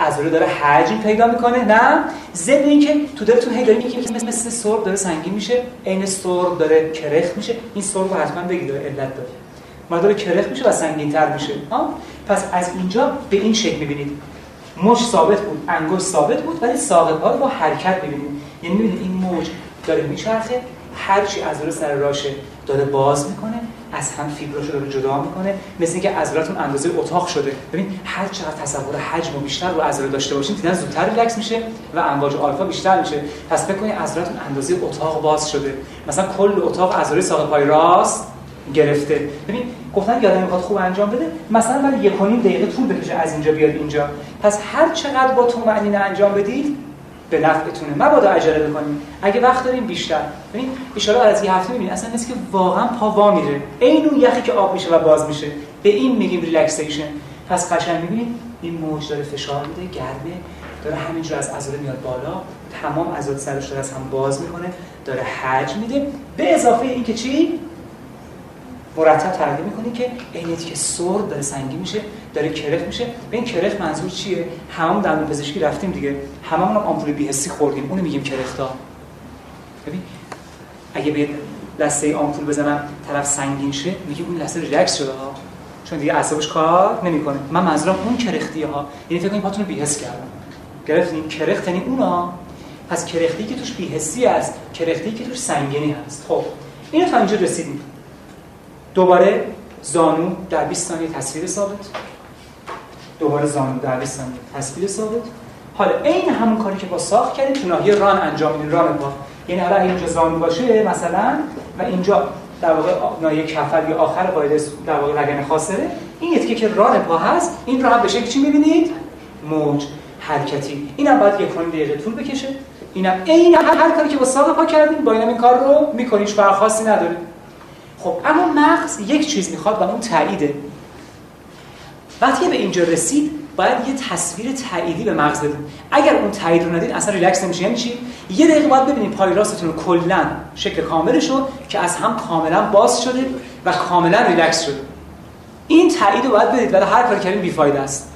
عضله داره حجم پیدا می‌کنه. نه ضمن اینکه تو دلتون هی داره میگه مثل مثل سرب داره سنگین میشه. عین سرب داره کرخ میشه. این سرب رو حتما بگید داره علت داره. ما داره کرخ میشه و سنگین تر میشه. ها پس از اینجا به این شکل می‌بینید. مش ثابت بود انگشت ثابت بود ولی ساقط ها رو با حرکت می‌بینید. یعنی می‌بینید این موج داره میچرخه هرچی از سر راشه داره باز می‌کنه. از هم فیبراشو داره جدا می‌کنه مثل اینکه عضلاتون اندازه اتاق شده. ببین هر چقدر تصور حجم و بیشتر رو عضله داشته باشین دیدن زودتر ریلکس میشه و امواج آلفا بیشتر میشه. پس فکر کنید عضلاتون اندازه اتاق باز شده. مثلا کل اتاق عضله ساق پای راست گرفته. ببین گفتن یادم می‌خواد خوب انجام بده مثلا بعد یک دقیقه طول بکشه از اینجا بیاد اینجا. پس هر چقدر با تو انجام بدید به نفعتونه. مبادا عجله بکنیم. اگه وقت داریم بیشتر. ببین ان از یه هفته می‌بینید اصلا مثل که واقعا پا وا میره. عین اون یخی که آب میشه و باز میشه. به این میگیم relaxation. پس قشنگ می‌بینید این موج داره فشار میده گرمه داره همینجور از عضله میاد بالا. تمام عضلات سرش داره از هم باز می‌کنه داره حجم میده. به اضافه اینکه چی؟ مرتب تغییر می‌کنی که عینیتی که سرد داره سنگین میشه. داره کرخ میشه. به این کرخ منظور چیه؟ همون در پزشکی رفتیم دیگه. هممون آمپول بیهسی خوردیم. اونو میگیم کرختا ببین اگه به لسته آمپول بزنم طرف سنگین شه میگیم اون لسته ریلکس شده ها. چون دیگه اعصابش کار نمی‌کنه. من منظورم اون کرختیه ها. یعنی فکر کنید پاتون رو بیهس کردم گرفتین؟ کرخت یعنی اونا. پس کرختی که توش بیهسی است کرختی که توش سنگینی هست. خب اینو تا اینجا رسیدیم. دوباره زانو در 20 ثانیه تصویر ثابت. دوباره زانو در 20 ثانیه تصویر ثابت. حالا عین همون کاری که با ساخت کردیم تو ناحیه ران انجام میدیم ران با. یعنی حالا اینجا زانو باشه مثلا و اینجا در واقع ناحیه کفر یا آخر قاعده در واقع لگن خاصره این یکی که ران پا هست این رو هم به شکل چی می‌بینید؟ موج حرکتی. اینم باید یک دقیقه طول بکشه. اینم عین هر کاری که با ساق پا کردیم با اینم این کار رو هیچ خاصی نداره. خب اما مغز یک چیز می‌خواد و اون تاییده. وقتی به اینجا رسید باید یه تصویر تاییدی به مغز بدیم اگر اون تایید رو ندید اصلا ریلکس نمیشه. یعنی چی؟ یه دقیقه باید ببینید پای راستتون رو کلا شکل کاملش رو که از هم کاملا باز شده و کاملا ریلکس شده. این تایید رو باید بدید ولی هر کاری کردین بیفایده است.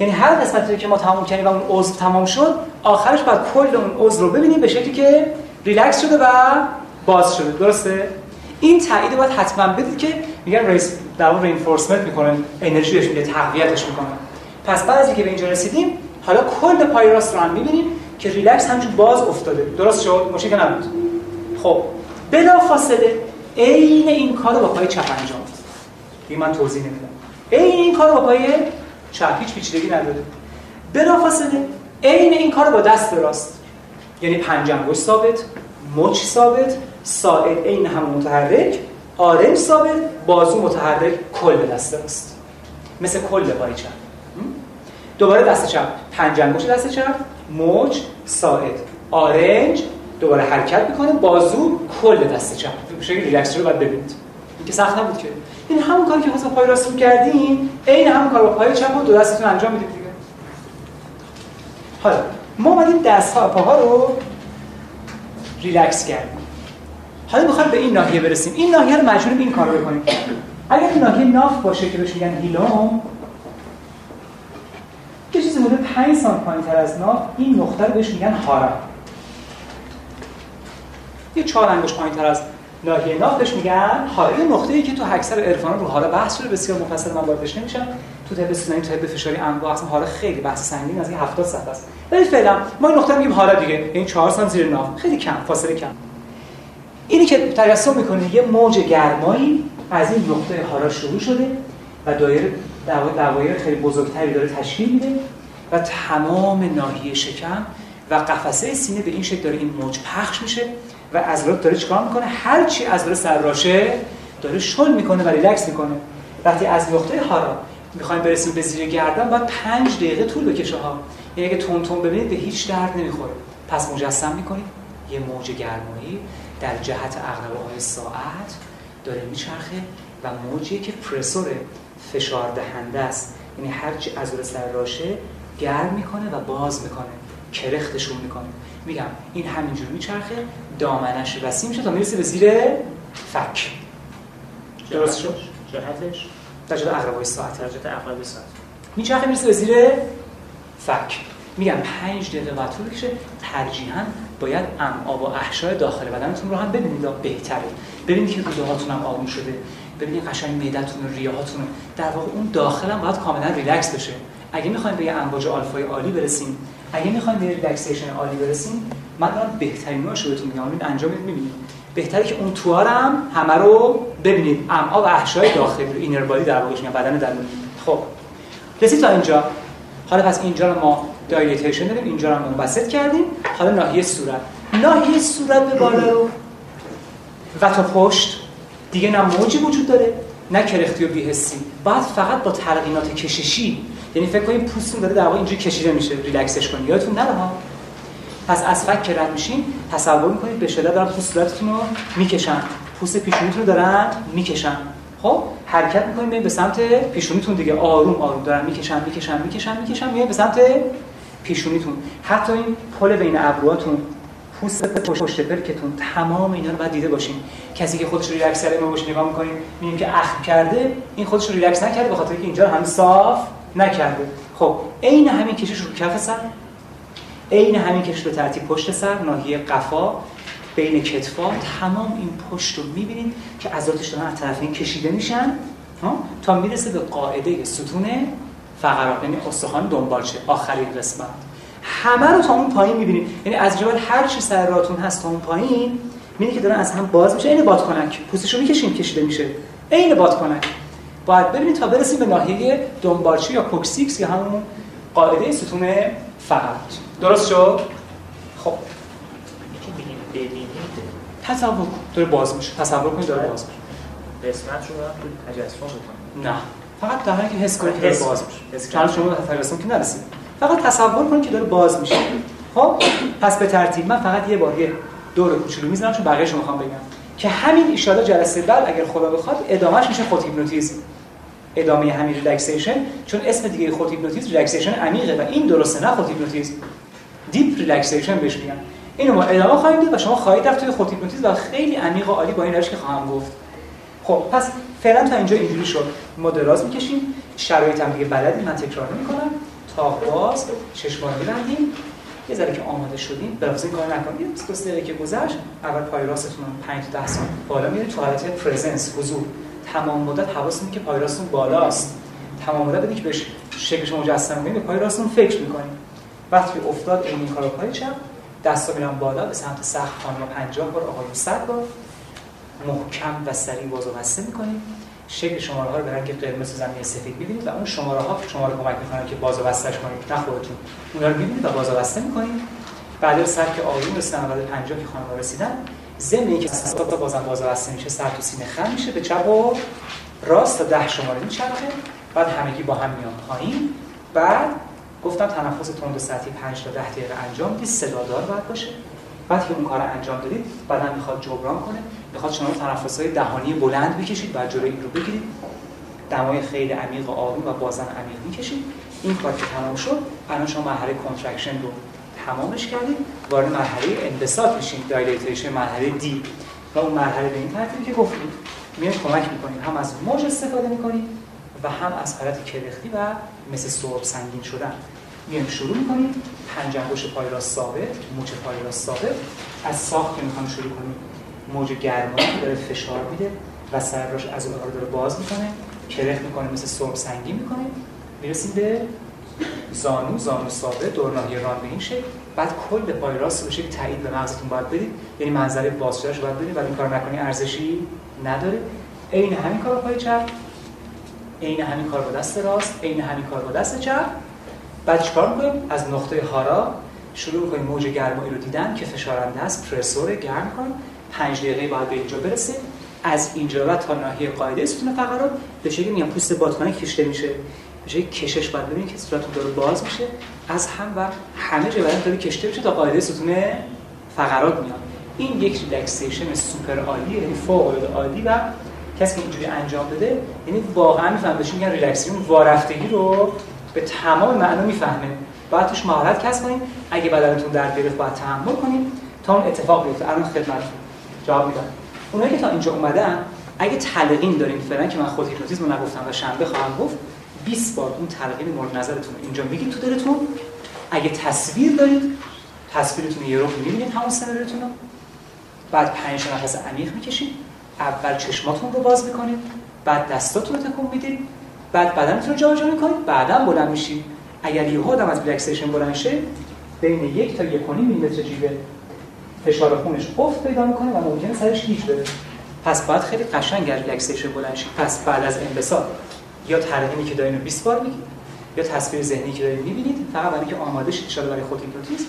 یعنی هر قسمتی که ما تمام کردیم و اون عضو تمام شد آخرش باید کل اون عضو رو ببینیم به شکلی که ریلکس شده و باز شده. درسته؟ این تایید باید حتما بدید که میگن ریس در واقع reinforcement می‌کنن انرژی بهش میده تقویتش می‌کنن پس بعد اینکه به اینجا رسیدیم حالا کل پای راست رو هم می‌بینیم که ریلکس همچون باز افتاده. درست شد؟ مشکل نبود. خب بلا فاصله عین این کارو با پای چپ انجام دیگه من توضیح نمیدم. عین این کارو با پای چپ هیچ پیچیدگی نداره. بلا فاصله عین این کارو با دست راست یعنی پنجم ثابت مچ ثابت ساعد عین هم متحرک آرنج ثابت. بازو متحرک کل دست است. مثل کل پای چپ. دوباره دست چپ. پنج انگشت دست چپ. مچ ساعد. آرنج دوباره حرکت می‌کنه. بازو کل دست چپ. شکل ریلکس رو باید ببینید. این که سخت نبود که. این همون کاری که واسه پای راست رو کردیم عین همون کار با پای چپ و دو دستتون انجام می‌دید دیگه. حالا ما اومدیم دست ها پاها رو ریلکس کردیم. حالا می‌خوایم به این ناحیه برسیم. این ناحیه رو مجبوریم این کار رو بکنیم. اگر این ناحیه ناف باشه که بهش میگن هیلوم یه چیزی مورد 5 سانت پایینتر از ناف این نقطه رو بهش میگن هارا. یه چهار انگشت پایینتر از ناحیه ناف بهش میگن هارا. یه نقطه‌ای که تو اکثر عرفان رو حالا بحث شده بسیار مفصل من واردش نمیشم. تو طب سنانی تو طب فشاری انواع اصلا حالا خیلی بحث سنگین از این 70 صفحه است. ولی فعلا ما این نقطه میگیم حالا دیگه. این 4 سانت زیر ناف. خیلی کم فاصله کم. اینی که تجسم می‌کنه یه موج گرمایی از این نقطه هارا شروع شده و دایره دوایر خیلی بزرگتری داره تشکیل میده و تمام ناحیه شکم و قفسه سینه به این شکل داره این موج پخش میشه و عضلات داره چیکار می‌کنه؟ هر چی از داره سراشه داره شل می‌کنه و ریلکس می‌کنه. وقتی از نقطه هارا می‌خوایم برسیم به زیر گردن باید پنج دقیقه طول بکشه ها. یعنی اگه تون تون ببینید به هیچ درد نمی‌خوره. پس مجسم می‌کنید. یه موج گرمایی در جهت اقربه های ساعت داره میچرخه و موجیه که پرسور فشار دهنده است. یعنی هرچی از سر راشه گرم می‌کنه و باز می‌کنه کرختشون می‌کنه. میگم این همینجور میچرخه دامنش وسیع میشه تا می‌رسه به زیر فک. درست شد؟ جهتش؟ در جهت اقربه ساعت. در جهت اقربه ساعت. میچرخه می‌رسه به زیر فک. میگم 5 دقیقه وقت طول بکشه ترجیحاً باید امعا و احشای داخل بدنتون رو هم ببینید بهتره ببینید که روده هم آروم شده. ببینید قشنگ معدتون و ریه‌هاتون در واقع اون داخل هم باید کاملا ریلکس بشه. اگه می‌خوایم به یه امواج آلفای عالی برسیم اگه می‌خوایم به relaxation عالی برسیم من دارم بهترین رو بهتون میگم. این انجام می‌بینید. بهتره که اون توارم همه رو ببینید. امعا و احشای داخلی رو inner body در واقع بدن درونی خب رسید تا اینجا. حالا پس اینجا رو ما dilatation داریم. اینجا رو منبسط کردیم. حالا ناحیه صورت. ناحیه صورت به بالا. رو و تا پشت. دیگه نه موجی وجود داره نه کرختی و بی‌حسی بعد فقط با تلقینات کششی. یعنی فکر کنید پوستتون داره در واقع اینجوری کشیده میشه. ریلکسش کنید یادتون نره ها. پس از فک که رد میشین تصور می‌کنید به شدت دارن پوست صورتتون رو می‌کشن. پوست پیشونیتون رو دارن می‌کشن. خب؟ حرکت می‌کنید به سمت پیشونیتون دیگه. آروم آروم. دارن می‌کشن می‌کشن می‌کشن می‌کشن میاد به سمت پیشونیتون. حتی این پل بین ابروهاتون پوست پشت پلکتون تمام اینا رو باید دیده باشین. کسی که خودش رو ریلکس کرده ما باشه نگاه می‌کنیم می‌بینیم که اخم کرده این خودش رو ریلکس نکرده به خاطر اینکه اینجا هم صاف نکرده. خب عین همین کشش رو کف سر عین همین کشش رو ترتیب پشت سر ناحیه قفا بین کتفا تمام این پشت رو می‌بینید که عضلاتش دارن از طرفین کشیده میشن تا می‌رسه به قاعده ستون فقرات یعنی استخوان دنبالچه آخرین قسمت. همه رو تا اون پایین می‌بینید. یعنی از جبل هر چی سر راتون هست تا اون پایین می‌بینید که دارن از هم باز میشه. عین بادکنک. پوستشو می‌کشیم کشیده میشه. عین بادکنک. باید ببینید تا برسیم به ناحیه دنبالچه یا کوکسیکس یا همون قاعده ستون فقط درست شد؟ خب. تصور کن. داره باز میشه. تصور کنید داره باز میشه. قسمت رو تجسم نه. فقط حالی که حس کنید که داره باز میشه. چون شما تجسم که نرسید فقط تصور کنید که داره باز میشه. خب پس به ترتیب من فقط یه بار یه دور کوچولو می‌زنم چون بقیه شما می‌خوام بگم. که همین ایشالا جلسه بعد اگر خدا بخواد ادامهش میشه خود هیپنوتیزم. ادامه همین relaxation چون اسم دیگه خود هیپنوتیزم relaxation عمیقه و این درسته نه خود هیپنوتیزم. deep relaxation بهش میگن. اینو ما ادامه خواهیم داد و شما خواهید رفت توی خود هیپنوتیزم و خیلی عمیق و عالی با این روش که خواهم گفت. خب پس فعلا تا اینجا اینجوری شد. ما دراز می‌کشیم. شرایط هم دیگه بلدی. من تکرار نمی‌کنم. تا باز چشمان میبندیم یه ذره که آماده شدیم. بلافاصله این کار نکنید دو دقیقه که گذشت. اول پای راستتون 5 تا 10 سانتی بالا میرید تو حالت پرزنس حضور. تمام مدت حواستون که پای راستتون بالاست. تمام مدت بدید که بهش شکلش مجسم کنید به پای راستتون فکر می‌کنید وقتی افتاد این کارو پای چپ. دستا میرم بالا. به سمت سقف خانم 50 بار آقایون 100 بار. محکم و سریع باز و بسته می‌کنید شکل شماره ها رو به رنگ قرمز و زمین سفید می‌بینید و اون شماره ها شما رو کمک می‌کنن که باز و بستهش کنید نه خودتون. اونها رو می‌بینید و باز و بسته می‌کنید بعد سر که آروم رسیدن بعد 50 که خانم رسیدن ضمن اینکه تا بازم باز و بسته میشه سر تو سینه خم میشه به چپ و راست تا 10 شماره میچرخه. بعد همگی با هم میان پایین. بعد گفتم تنفس تند سطحی 5 تا 10 دقیقه انجام بدید. صدادار باید باشه. بعد که اون کار انجام دادید بعدا می‌خواد جبران کنه. می‌خواد دم‌های دهانی بلند بکشید و جلوی این رو بگیرید. دم‌های خیلی عمیق و آروم و بازم عمیق می‌کشید. این کار که تمام شد الان شما مرحله contraction رو تمامش کردید. وارد مرحله انبساط میشین dilatation مرحله D و اون مرحله به این ترتیبی که گفتیم میاد کمک می‌کنید. هم از موج استفاده می‌کنید و هم از حالت کرختی و مثل سرب سنگین شدن. میایم شروع می‌کنیم. پنج انگشت پای راست ثابت مچ پای راست ثابت. از ساخت که می‌خوام شروع کنیم موج گرمایی داره فشار میده و سرراش از اون داره باز می‌کنه. کرخ می‌کنه مثل سرب سنگین می‌کنه. می‌رسیم به زانو. زانو ثابت دور ناحیه ران به این شکل. بعد کل پای راست بشه تایید به مغزتون باید بدید. یعنی منظره باز رو باید بدید ولی کار نکنی ارزشی نداره. عین همین کار پای چپ. عین همین کار با دست راست. عین همین کار با دست چپ. بعد چیکار می‌کنیم؟ از نقطه هارا شروع می‌کنیم. موج گرمایی رو دیدن که فشارنده است. pressure گرم کن. 5 دقیقه باید به اینجا برسه از اینجا و تا ناحیه قاعده ستون فقرات به شکلی میگم پوست بادکنک کشیده میشه. به شکلی کشش باید ببینید که صورتتون داره باز میشه. از هم و همه جا بدن داره کشیده میشه تا قاعده ستون فقرات میاد. این یک relaxation super عالی یعنی فوق العاده عالی و کسی که اینجوری انجام بده یعنی واقعا می‌فهمه بهش میگن relaxation. وارفتگی رو به تمام معنا می‌فهمه. باید توش مهارت کسب کنید اگه بدنتون درد گرفت باید تحمل کنید تا اون اتفاق بیفته. الان خدمتتون جواب میدم. اونایی که تا اینجا اومدن اگه تلقین داریم فعلا که من خود هیپنوتیزم نگفتم و شنبه خواهم گفت 20 بار اون تلقین مورد نظرتون اینجا میگید تو دلتون. اگه تصویر دارید تصویرتون یه رو می‌بینید همون سناریوتون بعد پنج نفس عمیق می‌کشید. اول چشماتون رو باز می‌کنید. بعد دستاتون رو تکون می‌دید. بعد بدنتون رو جابجا می‌کنید بعدا بلند میشید اگر یه آدم از relaxation بلند شه بین یک تا یک میلیمتر جیوه فشار خونش افت پیدا می‌کنه و ممکنه سرش گیج بره پس باید خیلی قشنگ relaxation بلند شید پس بعد از انبساط یا تلقینی که دارین رو 20 بار میگید یا تصویر ذهنی که دارین می‌بینید فقط برای اینکه آماده شید ان برای خود هیپنوتیزم.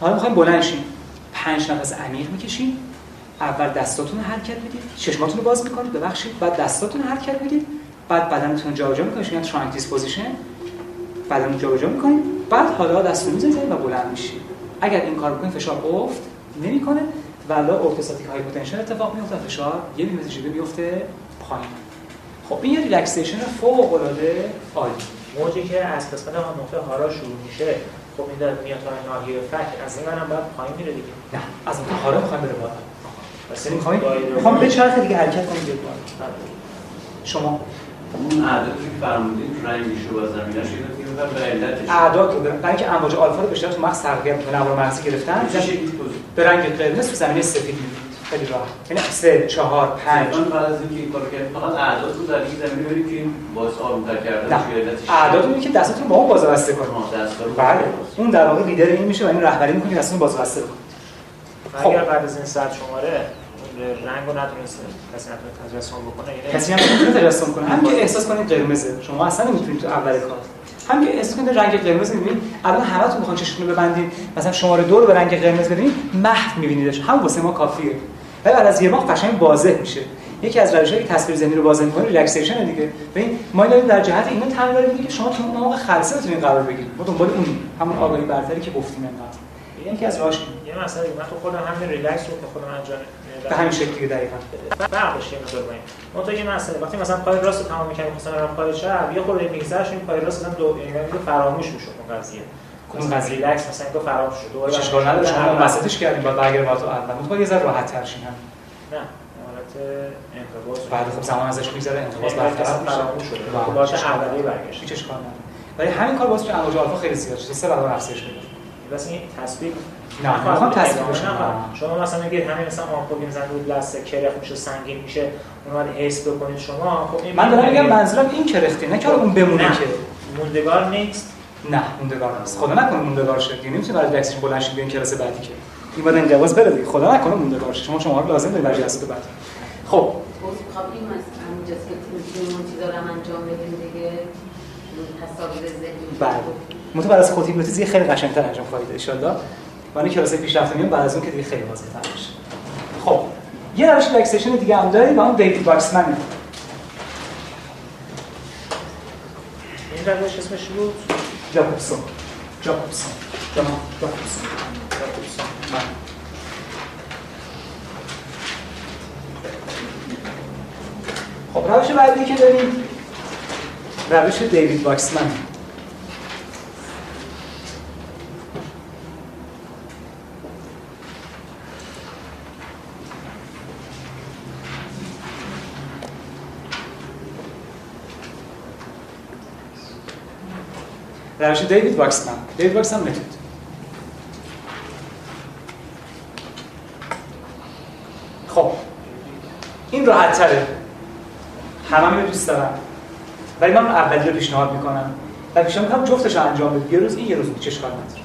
حالا می‌خوایم بلند شید پنج نفس عمیق می‌کشید اول دستاتون رو حرکت می‌دید. چشماتون رو باز می‌کنید. ببخشید. بعد دستاتون رو حرکت می‌دید. بعد بدنتون جابجا می‌کنید یعنی trunk disposition بدن جابجا می‌کنید بعد حالا دست رو می‌زنید و بلند میشید. اگر این کار بکنید فشار افت نمی‌کنه والا orthostatic hypotension اتفاق میفته فشار یه میلیمتر جیوه میفته پایین. خب این یه relaxation فوق العاده عالی. موجی که از قسمت نقطه هارا شروع میشه خب این داره میاد تا ناحیه فک از این منم باید پایین میره دیگه. نه از اون هارا می‌خوایم بره بالا. پس می‌خوایم می‌خوام به چرخ دیگه حرکت کنیم بیاد بالا. شما اون اعدادی که فرمودین رنگش رو با زمینش به علتش. اعداد رو برای اینکه امواج آلفا رو بیشتر تو مغز ترقیه می‌کنه نوار مغزی گرفتن. به رنگ قرمز تو زمینه سفید خیلی راحت. یعنی 3 4 5 من بعد از اینکه این کارو کردیم فقط اعداد رو در این زمینه بریم که باعث آروم‌تر کردن علتش اعداد رو که دستاتون با اون باز بسته کنید بله. اون در واقع لیدر این میشه و این رهبری می‌کنه دستتون باز بسته کنید خب اگر بعد از این صد شماره رنگ رو نتونست کسی نتونه تجسم بکنه یعنی کسی هم نتونه تجسم کنه. هم که احساس کنید قرمزه. شما اصلا نمی‌تونید تو اول کار. هم که احساس کنید رنگ قرمز می‌بینید. الان همتون می‌خوان چشمتون رو ببندید. مثلا شماره دو رو به رنگ قرمز ببینید. محو میبینیدش. هم واسه ما کافیه. ولی بعد از یه ماه قشنگ واضح میشه. یکی از روش‌هایی که تصویر ذهنی رو واضح می‌کنه relaxation دیگه. ببین ما داریم در جهت اینو تمرین داریم که شما تو اون موقع خلسه بتونید قرار بگیرید. ما دنبال اون همون آگاهی برتری که گفتیم انقدر. یکی از راهش یه مسئله من تو خودم همین ریلکس رو که خودم انجام به همین شکلی دقیقاً. فرقش یه مقدار باید. اون تو یه مسئله وقتی مثلا پای راست رو تمام می‌کنیم مثلا برم پای چپ یه خورده میگذشت این پای راست هم دو یعنی فراموش میشه اون قضیه. کدوم قضیه. ریلکس مثلا اینو فراموش شد. دوباره اشکال نداره شما اون وسطش کردیم بعد برگردیم تو اول. تو یه ذره راحت تر شین نه حالت انقباض. بعد خب زمان ازش میگذره انقباض برطرف فراموش شده. خب باشه اولیه برگشت. هیچ اشکال نداره. ولی همین کار باعث میشه امواج آلفا خیلی زیاد شه سه برابر افزایش پیدا بس این تصویر نه می‌خوام تصویر بشه. شما مثلا میگید همین مثلا آمپول می‌زنه رو دست کرخ میشه سنگین میشه اون بعد حس بکنید شما. خب این من دارم میگم منظورم این کرختی نه که اون بمونه که. موندگار نیست. نه موندگار نیست. خدا نکنه موندگار شه. یعنی نمی‌تونه برای دکسش بلند شه بیان کلاس بعدی که. این بعد انقباض بره دیگه. خدا نکنه موندگار شه. شما شما رو لازم دارید برای جلسه بعد خب خب این که اون چیزا رو انجام بدیم دیگه؟ تصاویر ذهنی. بله. متو از خود هیپنوتیزی خیلی قشنگتر انجام خواهید ان من کلاس پیشرفته میام بعد از اون که دیگه خیلی واضح‌تر میشه. خب یه روش ریلکسیشن دیگه هم داریم و اون دیوید باکسمن این روش اسمش بود؟ جاکوبسون. جاکوبسون. جاکوبسون. جاکوبسون. خب روش بعدی که داریم روش دیوید باکسمن روش دیوید واکسمن. دیوید واکسمن متد خب این راحت تره. همه همه دوست دارم ولی من اولی رو پیشنهاد می‌کنم. و پیشنهاد می‌کنم جفتش رو انجام بدید. یه روز این یه روز چه اشکال نداره.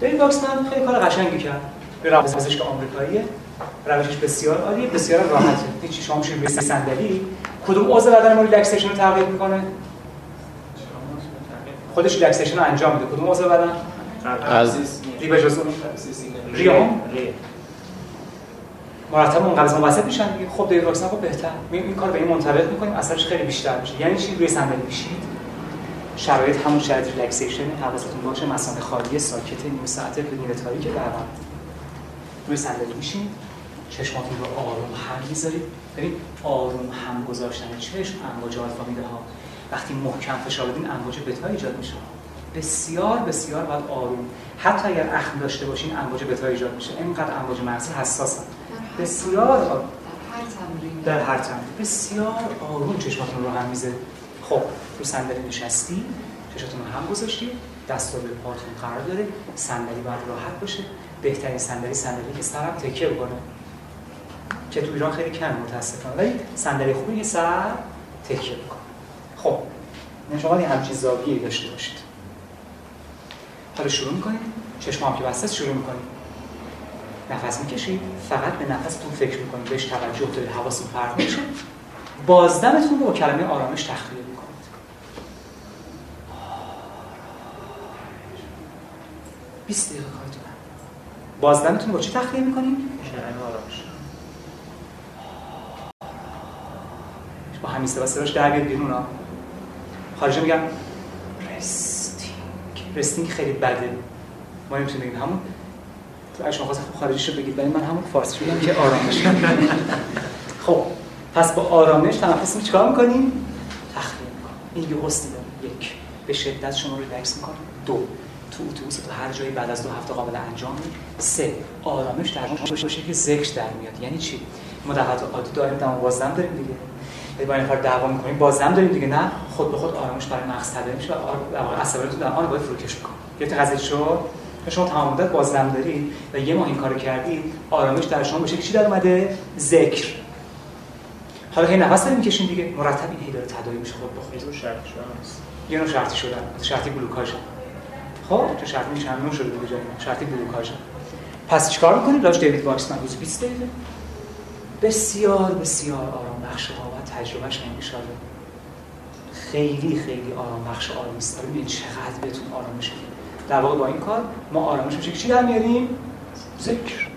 دیوید واکسمن خیلی کار قشنگی کرد. به روش پزشک آمریکاییه. روشش بسیار عالیه بسیار راحته. هیچ شما میشین به صندلی. کدوم عضو بدن ما ریلکسیشن رو تغییر می‌کنه؟ خودش ریلکسیشن رو انجام میده. کدوم عضو بدن از ری جزو ریام مرتب منقبض وسط میشن دیگه. خب دیوید واکسن خب بهتر. می این کار به این منطبق می‌کنیم. اثرش خیلی بیشتر میشه. یعنی چی؟ روی صندلی میشید شرایط همون شرایط ریلکسیشن حواستون باشه. مثانه خالی ساکت نیم ساعته بدون تاریک در روی صندلی میشین چشماتون رو آروم هم می‌ذارید. ببین آروم هم گذاشتن چشم امواج آلفا میده ها وقتی محکم فشار بدین امواج بتا ایجاد میشه. بسیار بسیار باید آروم. حتی اگر اخم داشته باشین امواج بتا ایجاد میشه. اینقدر امواج مغزی حساسن بسیار آروم در هر تمرین. در هر تمرین. بسیار آروم چشماتون رو هم میزه. خب رو صندلی نشستی. چشاتون رو هم گذاشتی. دست رو به پاتون قرار داره صندلی باید راحت باشه. بهترین صندلی صندلی که سر هم تکیه بکنه. که تو ایران خیلی کم متاسفانه. ولی صندلی خوبی که سر تکیه بکنه. خب شما این همچین زاویه‌ای داشته باشید. حالا شروع می‌کنید چشم هم که بسته شروع می‌کنید نفس می‌کشید. فقط به نفستون فکر می‌کنید. بهش توجه دارید. حواستون پرت میشه. بازدمتون رو با کلمه آرامش تخلیه می‌کنید. 20 دقیقه کارتونه بازدمتون با چی تخلیه می‌کنید؟ کلمه آرامش. با همین سبا صداش در بیاد بیرون ها خارجی میگم رستینگ. رستینگ خیلی بده. ما نمی‌تونیم بگیم همون. تو شما خواست خوب خارجیشو بگید ولی من همون فارسی میگم که آرامش. خب پس با آرامش تنفس می چیکار می‌کنیم تخلیه می‌کنیم این یه قسطی داره یک به شدت شما ریلکس می‌کنه دو تو اتوبوس تو هر جایی بعد از دو هفته قابل انجام سه آرامش در باشه که ذکر در میاد. یعنی چی؟ ما در حالت عادی داریم دم داریم دیگه. با این نفر دعوا می‌کنیم. بازدم داریم دیگه نه؟ خود به خود آرامش برای مغز تبدیل میشه و در واقع عصبانیتون در آن باید فروکش می‌کنه گرفت قضیه شو شما تمام مدت بازدم دارید و یه ماه این کارو کردید آرامش در شما بشه که چی در اومده؟ ذکر. حالا هی نفس داریم می‌کشیم دیگه. مرتب این هی داره تداعی میشه خود به خود هست یه نوع شرطی شدن شرطی گلوکاژ. خب تو شرطی میشه همون شده به جای. شرطی گلوکاژ. پس چیکار می‌کنید داشت دیوید واکسمن روز 20 دقیقه. بسیار بسیار آرام بخش و تجربهش شده خیلی خیلی آرام بخش آرام است ببینید چقدر بهتون آرامش میده. در واقع با این کار ما آرامش میشه. چی در میاریم؟ ذکر.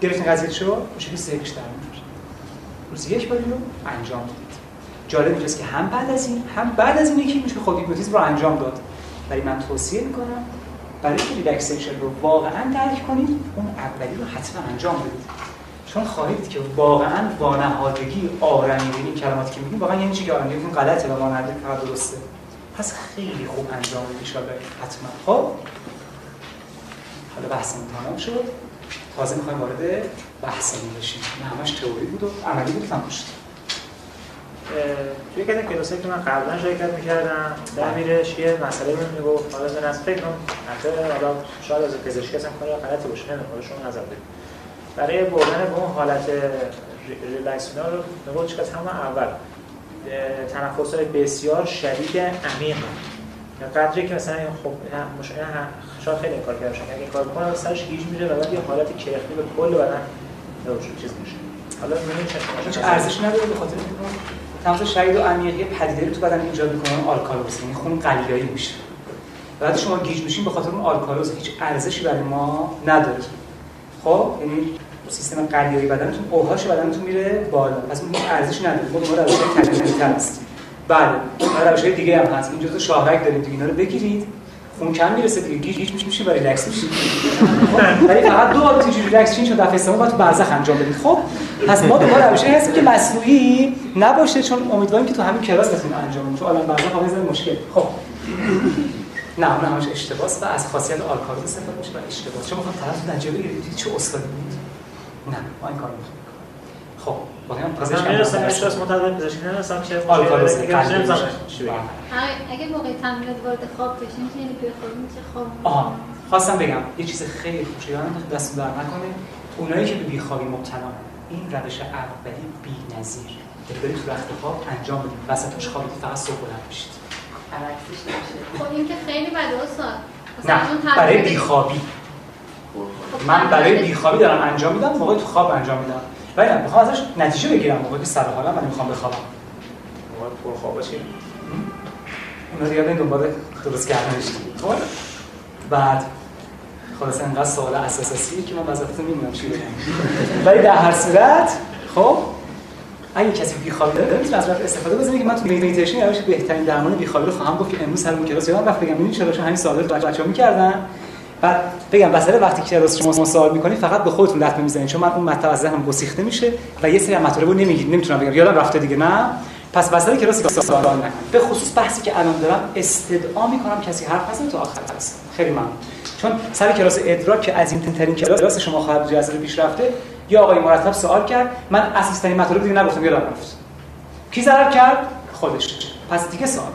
گرفتین قضیه شو؟ میشه که ذکر در میاریم. روز یک بار رو انجام بدید جالب اینجاست که هم بعد از این هم بعد از این یکی میشه خود هیپنوتیزم رو انجام داد. ولی من توصیه می‌کنم برای اینکه relaxation رو واقعا درک کنید اون اولی رو حتما انجام بدید. چون خواهید که واقعا وانهادگی آرمی این کلماتی که میگیم واقعا یعنی چی که آرمیتون غلطه و وانهادگی فقط درسته. پس خیلی خوب انجام ان حتما. خب؟ حالا بحثمون تمام شد. تازه می‌خوایم وارد بحثمون بشیم. نه همش تئوری بود و عملی بود. تمام شد. توی که کلاسایی که من قبلا شرکت می‌کردم در میرش یه مسئله رو می‌گفت. حالا از فکر کنم حتی حالا شاید از پزشکی اصلا کار غلطی باشه. نمی‌دونم شما نظر بدید. برای بردن به اون حالت ریلکسینا رو می‌گفت چیکار همون اول. تنفس های بسیار شدید عمیق. قدری که مثلا خب شاید خیلی کار کرده باشه. اگه کار بکنه سرش گیج میره و بعد یه حالت کرخی به کل بدن چیز میشه. حالا چه ارزش نداره به خاطر تنفس شدید و عمیق یه پدیده تو بدن ایجاد می‌کنه آلکالوز. یعنی خون قلیایی میشه. بعد شما گیج میشین به خاطر اون آلکالوز. هیچ ارزشی برای ما نداره. خب یعنی سیستم قلیایی بدنتون اوهاش بدنتون میره بالا. پس اون ارزش نداره ما ما روش technical هست. بله ما روش دیگه هم هست. این جزء شاهرگ داریم دیگه اینا رو بگیرید. خون کم می‌رسه دیگه گیج گیج میشه و ریلکس میشه. ولی فقط دو بار تو ریلکس چون دفعه سوم باید تو برزخ انجام بدید. خب پس ما دوباره روش هستیم که مصنوعی نباشه چون امیدواریم که تو همین کلاس بتونیم انجام بدیم. چون الان برزخ مشکل. خب. نه اون همش اشتباس و از خاصیت آلکالوز استفاده میشه و اشتباس. چون می‌خوام طرف نتیجه بگیرید چه استادی بود؟ نه ما این کارو می‌خوام خب پزشک متعدد پزشکی آلکالوز اگه موقع تمرینات وارد خواب بشین که یعنی بخوابیم چه خواب آها خواستم بگم یه چیز خیلی خوبه یادم دست در نکنه. اونایی که به بیخوابی مبتلا این روش اولی بی‌نظیر. که برید تو رخت خواب انجام بدید. وسطش خوابید فقط صبح بلند بشید. عکسش نمیشه. خب این که خیلی بده استاد. نه برای بیخوابی. من برای بیخوابی دارم انجام میدم موقع تو خواب انجام میدم. ولی نه می‌خوام ازش نتیجه بگیرم موقعی که سر حالم من می‌خوام بخوابم. موقع پر خواب باشیم اونا دیگه این دنبال درست کردنش. خب. بعد خلاص انقدر سوال اساسیه که من وظیفتون نمی‌دونم چی بگم. ولی در هر صورت خب اگه کسی بیخوابی داره می‌تونه از رفت استفاده بزنه که من تو مدیتیشن روش بهترین درمان بیخوابی رو خواهم گفت که امروز سر کلاس یادم رفت. بگم ببین چرا؟ همین سوالا رو بچه‌ها می‌کردن. بعد بگم مثلا وقتی که کلاس شما سوال می‌کنید فقط به خودتون لطمه می‌زنید چون من اون مطلب از ذهنم گسیخته میشه و یه سری مطالب رو نمیگید نمی‌تونم بگم. یادم رفته دیگه نه؟ پس وسط کلاس سوال نکنید به خصوص بحثی که الان دارم استدعا می‌کنم کسی حرف نزنه تو آخر هست خیلی ممنون. چون سر کلاس ادراک که از این ترین کلاس شما خواهد جزر پیش رفته یا آقای مرتب سوال کرد من اساس مطالب دیگه نگفتم یادم رفت. کی ضرر کرد؟ خودش. پس دیگه سوال.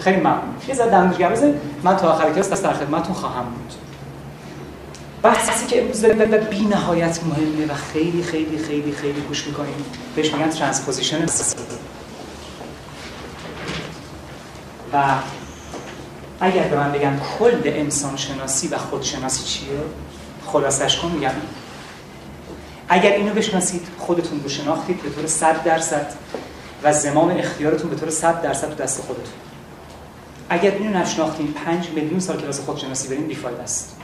خیلی ممنون. یه ذره دندون گرزه من تا آخر کلاس در خدمتتون خواهم بود. بحثی که امروز داریم بی نهایت مهمه و خیلی خیلی خیلی خیلی گوش می‌کنیم. بهش میگن transposition و اگر به من بگم کل انسان شناسی و خودشناسی چیه؟ خلاصش کن میگم. اگر اینو بشناسید خودتون رو شناختید به طور 100 درصد و زمام اختیارتون به طور 100 درصد تو دست خودتون. اگر اینو نشناختین 5 میلیون سال کلاس خودشناسی بریم بیفاید است.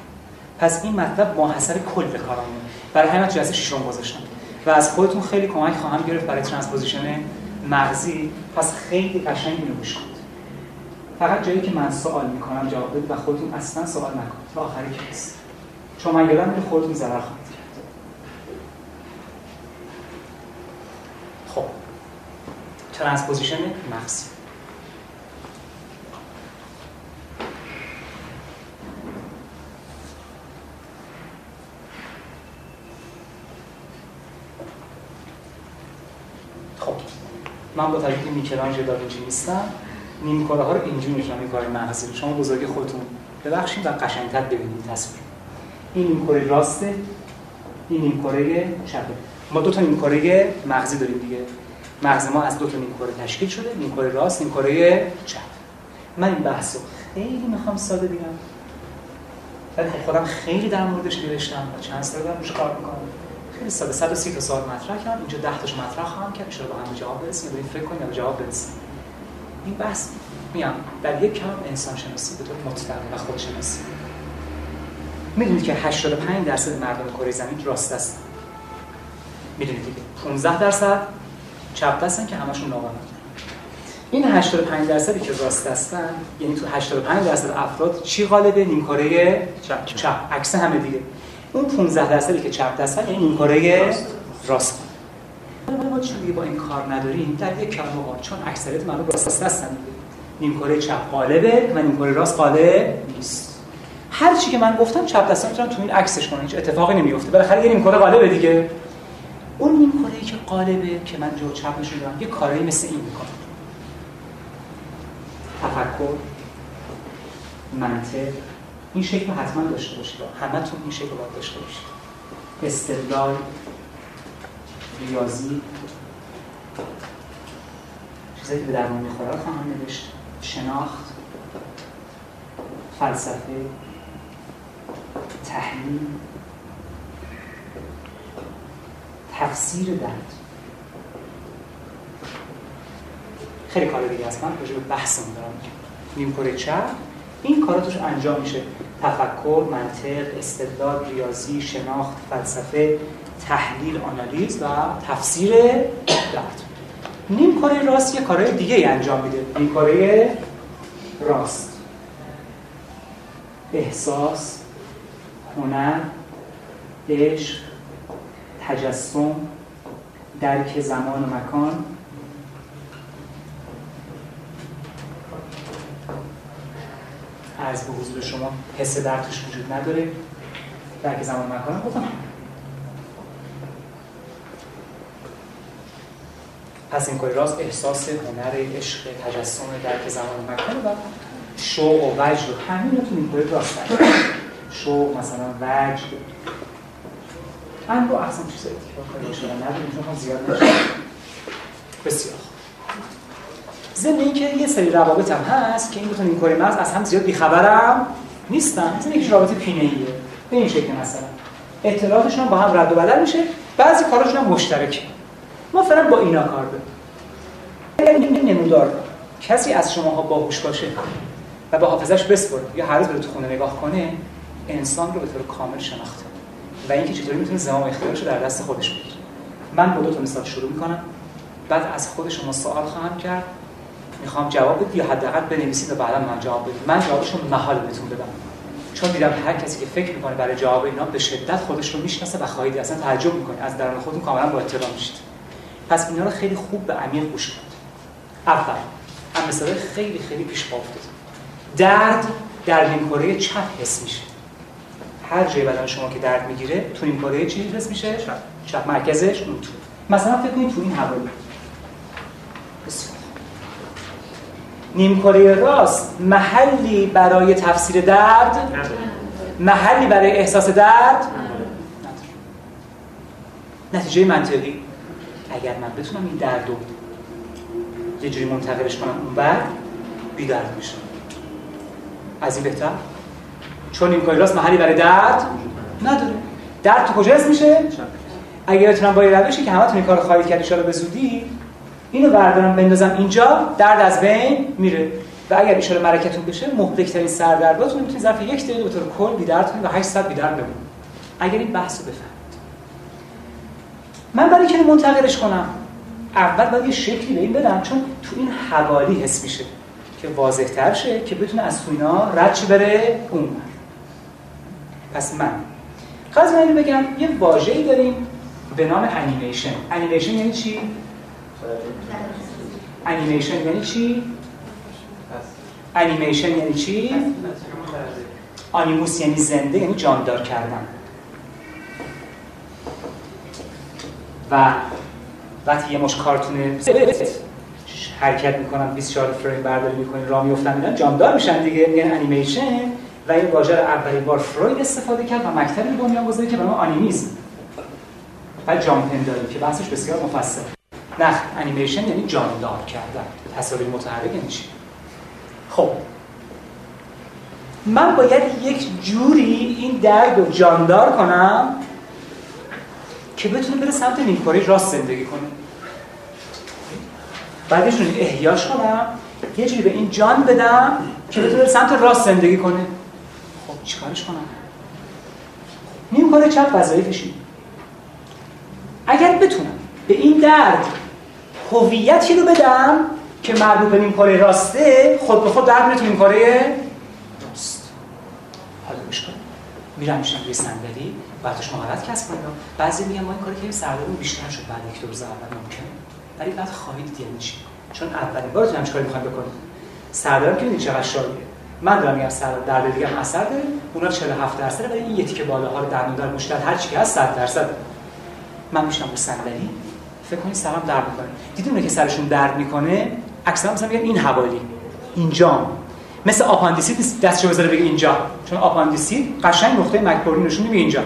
پس این مطلب ماحصل کل کارامونه برای همین جلسه ششم گذاشتم. و از خودتون خیلی کمک خواهم گرفت برای transposition مغزی. پس خیلی قشنگ اینو فقط جایی که من سوال می‌کنم جواب بدید و خودتون اصلا سوال نکنید. تا آخری کلاس. چون من یادم میره خودتون ضرر خواهید کرد خب transposition مغزی خب من با توجه میکلانژ داوینچی نیستم. نیمکره ها رو اینجوری میشونم نیمکره مغزی شما بزرگی خودتون ببخشید و قشنگتر ببینید تصویر. این نیمکره راسته این نیمکره ما دو تا نیمکره مغزی داریم دیگه. مغز ما از دو تا نیمکره تشکیل شده نیمکره راست نیمکره چپ. من این بحث رو خیلی می‌خوام ساده بگم. ولی خب خودم خیلی در موردش نوشتم و چند سال دارم روش کار می‌کنم. خیلی ساده 130 تا سوال مطرح کردم. اینجا 10 تاش مطرح خواهم کرد. ان با هم جواب برسیم. بریم فکر کنیم جواب برسیم. این بحث میام در یک کلام انسان شناسی به طور مطلق و خودشناسی. می‌دونید که 85 درصد مردم کره زمین راست هستن می‌دونید دیگه 15 درصد چپ هستن که همشون ناقانونه این 85 درصدی که راست هستن یعنی تو 85 درصد افراد چی غالبه؟ نیمکره چپ. چپ. عکس همه دیگه. اون 15 درصدی که چپ هستن یعنی نیمکره راست. ما چون دیگه با این کار نداریم در یک کلام آقا چون اکثریت مردم راست هستن نیمکره چپ غالبه و نیمکره راست غالب نیست. هر چی که من گفتم چپ دستا می‌تونم تو این عکسش کنم هیچ اتفاقی نمیفته. بالاخره یه نیمکره غالبه دیگه. اون نیمکره که غالبه که من جو چپ نشون دادم. یه کاری مثل این می‌کنه تفکر منطق این شکل حتما داشته باشید. همتون این شکل باید داشته باشید. استدلال ریاضی. چیزایی که به درمان می‌خوره خواهم نوشت. شناخت فلسفه تحلیل. تفسیر درد. خیلی کار دیگه هست من به بحثمون دارم. نیمکره چپ. این کارا توش انجام میشه. تفکر منطق استدلال ریاضی شناخت فلسفه تحلیل آنالیز و تفسیر درد. نیم کاره راست یه کارهای دیگه ای انجام میده. نیم کاره راست. احساس هنر عشق. تجسم درک زمان و مکان. از به حضور شما حس درکش وجود نداره. درک زمان و مکان گفتم پس این کاری راست احساس هنر عشق تجسم درک زمان و مکان و شوق و وجد و همین رو تو این کاری راست شوق مثلا وجد. من با احسن چیزایی که کاری شده نداریم زیاد نشد بسیار ضمن اینکه یه سری روابط هم هست که این دو تا نیمکره مغز از هم زیاد بیخبرم نیستن. مثلا یکیش رابطه پینه‌ایه. به این شکل مثلا. اطلاعاتشون با هم رد و بدل میشه. بعضی کاراشون هم مشترکه. ما فعلا با اینا کار داریم. این نمودار کسی از شماها باهوش باشه و به حافظش بسپره یا هر روز تو خونه نگاه کنه انسان رو به طور کامل شناخته. و اینکه چطوری می‌تونه زمام اختیارش رو در دست خودش بگیره. من با دو تا مثال شروع می‌کنم. بعد از خود شما سوال خواهم کرد. می‌خوام جواب بدید یا حداقل بنویسید و بعدا من جواب بدید من جوابشو محال بهتون بدم. چون دیدم هر کسی که فکر می‌کنه برای جواب اینا به شدت خودش رو می‌شناسه و خواهید اصلا تعجب می‌کنه. از درون خودتون کاملا با اطلاع میشید. پس اینا رو خیلی خوب به عمیق گوش کنید. اول هم مثلا خیلی خیلی پیش افتاد. درد در نیمکره چپ حس میشه. هر جای بدن شما که درد می‌گیره تو نیمکره چی حس میشه؟ چپ. مرکزش اون تو مثلا فکر کنید تو این حوالی بسیار. نیمکره راست. محلی برای تفسیر درد؟ محلی برای احساس درد. نتیجه منطقی. اگر من بتونم این درد رو یه جوری منتقلش کنم اون بعد بیدرد میشم. از این بهتر؟ چون نیمکره راست محلی برای درد نداره. درد تو کجا میشه؟ اگه بتونم با روشی که همتون این کار خواهید کرد ان به زودی اینو بردارم بندازم اینجا درد از بین میره. و اگر ان مرکتون بشه مهلکترین سردرداتون می‌تونید ظرف یک دقیقه به طور کل بیدار کنید و 800 بیدار بمونید. اگر این بحث رو بفهمید. من برای که منتقلش کنم اول باید یه شکلی به این بدم چون تو این حوالی حس میشه که واضح تر شه که بتونه از تو اینا رد بره اون. پس من خواهد من بگم یه واژه‌ای داریم به نام انیمیشن انیمیشن یعنی چی؟ انیمیشن یعنی چی؟ انیمیشن یعنی چی؟ آنیموس یعنی زنده یعنی جاندار کردن و وقتی یه مش کارتون حرکت می‌کنن 24 فریم برداری می‌کنین راه میفتن میدن جاندار میشن دیگه میگن انیمیشن و این واژه رو اولین بار فروید استفاده کرد و مکتبی بنیان گذاری که به نام آنیمیزم و جان پنداری که بحثش بسیار مفصل. نه انیمیشن یعنی جاندار کردن. تصاویر متحرک یعنی خب. من باید یک جوری این درد رو جاندار کنم که بتونه بره سمت نیمکره راست زندگی کنه بعدش رو احیاش کنم یه جوری به این جان بدم که بتونه سمت راست زندگی کنه چیکارش کنم؟ نیمکره چپ وظایفش. اگر بتونم به این درد هویتی رو بدم که مربوط به نیمکره راسته خود به خود درد میره تو نیمکره راست حالا گوش کن. میرم میشم روی صندلی بعدش مهارت کسب کنم بعضی میگن ما این کاری که سردارمون بیشتر شد بعد یک دو روز اول ممکن. ولی بعد خواهید دید چی؟ چون اولین بار تو همچین کاری می‌خوایم بکنیم سردارم که چقدر شایعه من دارم میگم سردار درد دیگه هم اثر داره اونا 47 درصد ولی این یه تیکه بالاها رو در در مشتر هر چی که هست 100 درصد. من میشم رو صندلی. فکر کنید سرم درد می‌کنه. دیدیم که سرشون درد می‌کنه؟ اکثرا مثلا میگن این حوالی. اینجا مثل آپاندیسیت نیست دستشو بذاره بگه اینجا. چون آپاندیسیت قشنگ نقطه مک‌بورنی نشون میده اینجا.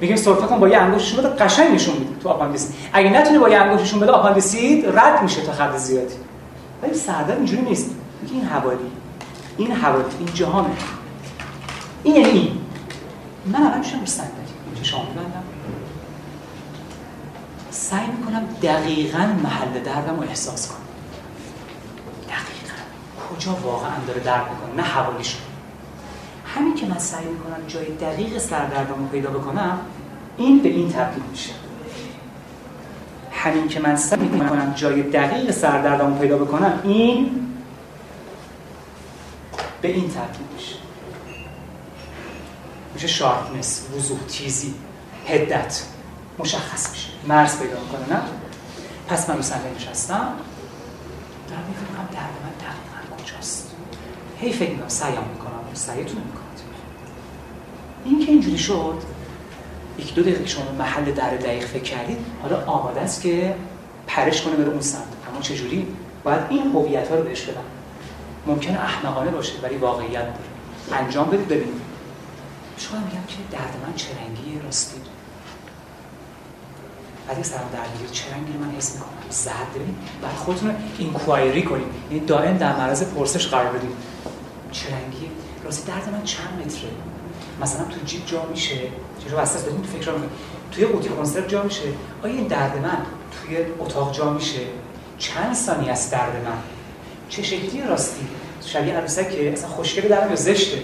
میگه سرفه کن با یه انگشت نشون بده قشنگ نشون میده تو آپاندیسیت. اگه نتونه با یه انگشت نشون بده آپاندیسیت رد میشه تا حد زیادی. ولی سردرد اینجوری نیست. میگه این حوالی. این حوالی این جهانه این یعنی من الان میشم رو صندلی چشام میبندم. سعی می‌کنم دقیقا محل دردم رو احساس کنم. دقیقا. کجا واقعا داره درد می‌کنه؟ نه حوالیش. همین که من سعی می‌کنم جای دقیق سردردم رو پیدا بکنم این به این تبدیل میشه. همین که من سعی می‌کنم جای دقیق سردردم رو پیدا بکنم این به این تبدیل میشه. میشه شارپنس وضوح تیزی هدت مشخص میشه. مرز پیدا می‌کنه نه؟ پس من رو صندلی نشستم. دارم کنم درد من دقیقا کجاست. هی فکر می‌کنم سعیم می‌کنم سعیتون می‌کنم. این که اینجوری شد یک دو دقیقه شما محل در دقیق فکر کردید حالا آماده است که پرش کنه بره اون سمت. اما چجوری؟ باید این هویت ها رو بهش بدم. ممکنه احمقانه باشه ولی واقعیت داره. انجام بدید ببینید. شما میگم که درد من چه رنگی راستی. بعد سرم درد می‌گیره چه رنگی رو من حس می‌کنم. زرد. ببین بعد خودتون اینکوایری کنید. یعنی دائم در معرض پرسش قرار بدید. چه رنگی راستی درد من چند متره؟ مثلا تو جیب جا میشه. چرا واسه بدون تو فکر توی قوطی کنسرو جا میشه. آیا این درد من توی اتاق جا میشه؟ چند ثانیه است درد من؟ چه شکلی راستی؟ شبیه عروسک که اصلا خوشگل درم یا زشته.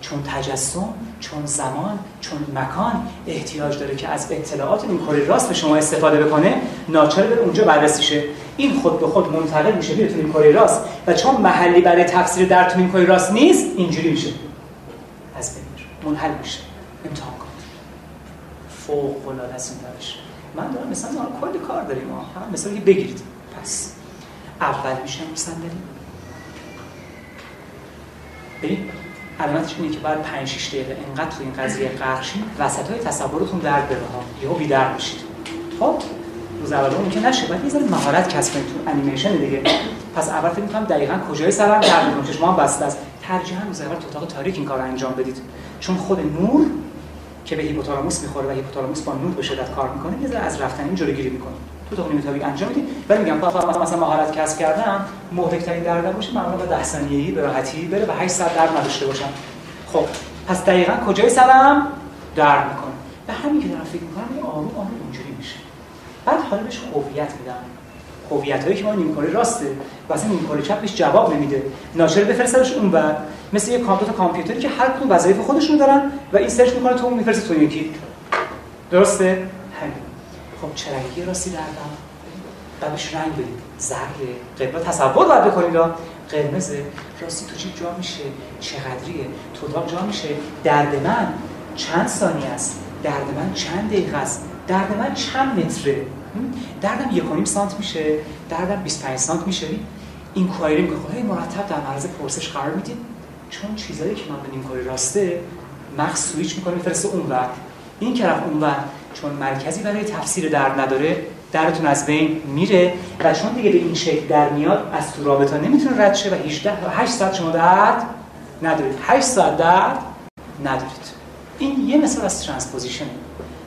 چون تجسم چون زمان چون مکان احتیاج داره که از اطلاعات این کاری راست به شما استفاده بکنه ناچار بره اونجا بررسی شه این خود به خود منتقل میشه میره این کاری راست. و چون محلی برای تفسیر در تو این کاری راست نیست اینجوری میشه. از بین منحل میشه. امتحان کنید فوق العاده است من دارم مثلا کلی کار داریم ما هم مثلا بگیرید. پس. اول میشم صندلی. ببین علامتش اینه که بعد 5 6 دقیقه انقدر تو این قضیه غرق شین وسط های تصورتون درد بره ها. یهو بیدار میشید. خب؟ روز اول ممکن نشه باید یه ذره مهارت کسب کنید تو انیمیشن دیگه. پس اول فکر می‌کنم دقیقاً کجای سرم درد می‌کنه. شما هم بسته است. ترجیحاً روز اول تو اتاق تاریک این کار رو انجام بدید. چون خود نور که به هیپوتالاموس می‌خوره و هیپوتالاموس با نور به شدت کار می‌کنه یه از رفتن این جلوگیری می‌کنه. تو تو نیمه انجام می‌دید ولی میگم مثلا مثلا مهارت کسب کردم مهلک‌ترین دردم باشه معمولا با 10 ثانیه‌ای به راحتی بره و 8 ساعت درد نداشته باشم. خب پس دقیقاً کجای سرم؟ درد می‌کنه. به همین که دارم فکر می‌کنم آروم آروم اینجوری میشه. بعد حالا بهش هویت میدم. هویت هایی که ما نیمکره راسته. واسه چپ بهش جواب نمیده. ناشر بفرستش اون بر مثل یه کامپیوتر کامپیوتری که هر کدوم وظایف خودشون دارن و این سرچ می‌کنه تو اون میفرسته تو یکی. درسته؟ همین. خب چرنگی راستی دردم؟ بعدش رنگ بدید زرد قرمز. تصور باید بکنید قرمز. راستی تو چی جا میشه؟ چقدریه؟ تو جا میشه؟ درد من چند ثانیه است؟ درد من چند دقیقه است؟ درد من چند متره؟ دردم یک سانت میشه. دردم 25 سانت میشه. این کوایری میگه خب مرتب در معرض پرسش قرار می‌دید چون چیزایی که من به کاری راسته مغز سویچ می‌کنه میفرسته اونور این رفت اونور چون مرکزی برای تفسیر درد نداره دردتون از بین میره و چون دیگه به این شکل در میاد از تو رابطه نمی‌تونه رد شه و 18 8 ساعت شما درد ندارید. 8 ساعت درد ندارید. این یه مثال از transposition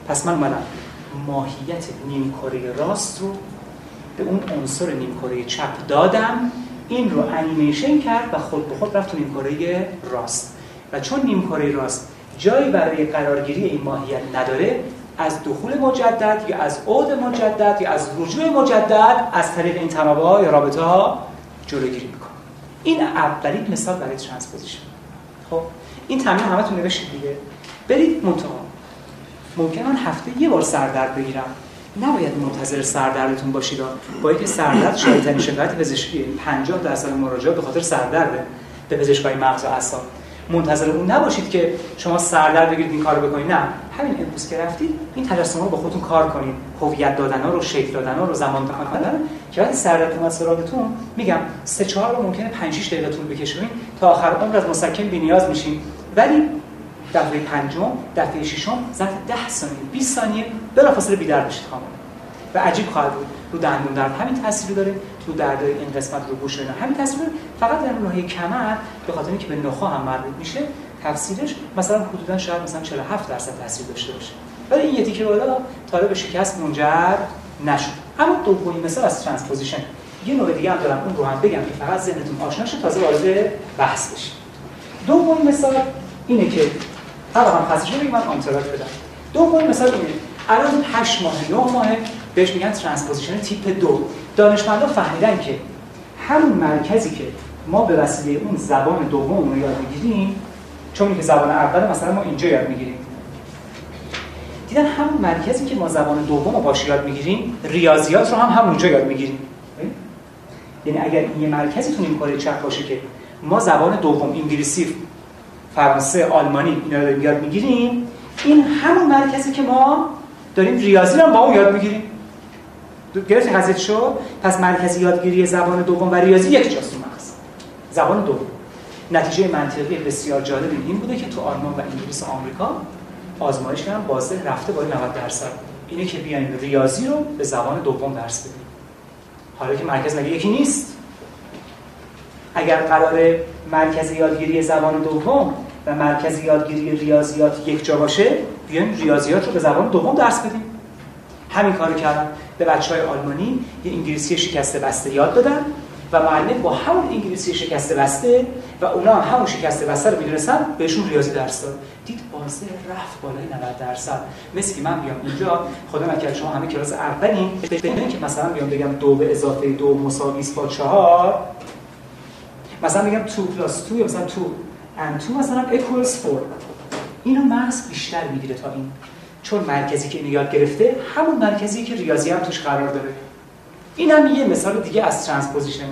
پس من اومدم. ماهیت نیم کره راست رو به اون عنصر نیم کره چپ دادم. این رو انیمیشن کرد و خود به خود رفت تو نیم کره راست. و چون نیم کره راست جایی برای قرارگیری این ماهیت نداره از دخول مجدد یا از عود مجدد یا از رجوع مجدد از طریق این تنابه یا رابطه ها جلوگیری می‌کنه. این اولین مثال برای transposition. خب این تمرین همتون نوشتید دیگه. برید منتها. ممکن من هفته یه بار سردرد بگیرم. نباید منتظر سردردتون باشید با اینکه سردرد شایع‌ترین شکایت پزشکی 50 درصد مراجعه به خاطر سردرده. به پزشکای مغز و اعصاب. منتظر اون نباشید که شما سردرد بگیرید این کارو بکنید. نه. همین امروز که رفتید این تجسم رو با خودتون کار کنید. هویت دادن ها رو شکل دادن ها رو زمان دادن که وقتی سردرد اومد سراغتون میگم سه چهار رو ممکنه 5 6 دقیقه طول بکشه تا آخر عمر از مسکن بی‌نیاز میشین. ولی دفعه پنجم دفعه ششم ظرف 10 ثانیه 20 ثانیه بلافاصله بیدار بشید کاملا و عجیب خواهد بود. رو دندون درد همین تاثیر داره تو درد این قسمت رو گوش اینا همین داره فقط در ناحیه کمر به خاطر اینکه به نخاع هم مربوط میشه تفسیرش مثلا حدودا شاید مثلا 47 درصد تاثیر داشته باشه. ولی این یه تیکه بالا تا به شکست منجر نشد. اما دومین مثال از transposition. یه نوع دیگه هم دارم اون رو هم بگم که فقط ذهنتون آشنا شه تازه وارد بحث بشید دومین مثال اینه که طبعا پسش رو من آنتراک بدم. دومین مثال اینه. الان 8 ماه 9 ماه بهش میگن transposition تیپ دو. دانشمندا فهمیدن که همون مرکزی که ما به وسیله اون زبان دوم رو یاد می‌گیریم چون میگه زبان اول مثلا ما اینجا یاد می‌گیریم. دیدن همون مرکزی که ما زبان دوم رو باش یاد می‌گیریم ریاضیات رو هم همونجا یاد می‌گیریم. یعنی اگر این یه مرکزی تو نیمکره چپ باشه که ما زبان دوم انگلیسی فرانسه آلمانی اینا رو یاد می‌گیریم این همون مرکزی که ما داریم ریاضی رو با اون یاد می‌گیریم. گرفتین قضیه شو پس مرکزی یادگیری زبان دوم و ریاضی یک جاست مغز. زبان دوم. نتیجه منطقی بسیار جالب این بوده که تو آلمان و انگلیس آمریکا آزمایش کردن بازده رفته بالای 90 درصد. اینه که بیاین ریاضی رو به زبان دوم درس بدیم حالا که مرکز مگه یکی نیست؟ اگر قرار مرکز یادگیری زبان دوم و مرکز یادگیری ریاضیات یک جا باشه بیایم ریاضیات رو به زبان دوم درس بدیم همین کارو کردن. به بچه های آلمانی یه انگلیسی شکسته بسته یاد دادن و معلم با همون انگلیسی شکسته بسته و اونا هم همون شکسته بسته رو می‌دونستن بهشون ریاضی درس داد. دید بازه رفت بالای 90 درصد. مثل که من بیام اینجا خدا نکرد شما همه کلاس اولین. ببینید که مثلا بیام بگم دو به اضافه دو مساوی با چهار. مثلا میگم 2 plus 2 یا مثلا 2 and 2 مثلا equals 4 اینو مغز بیشتر می‌گیره تا این. چون مرکزی که اینو یاد گرفته همون مرکزی که ریاضی هم توش قرار داره. این هم یه مثال دیگه از transposition.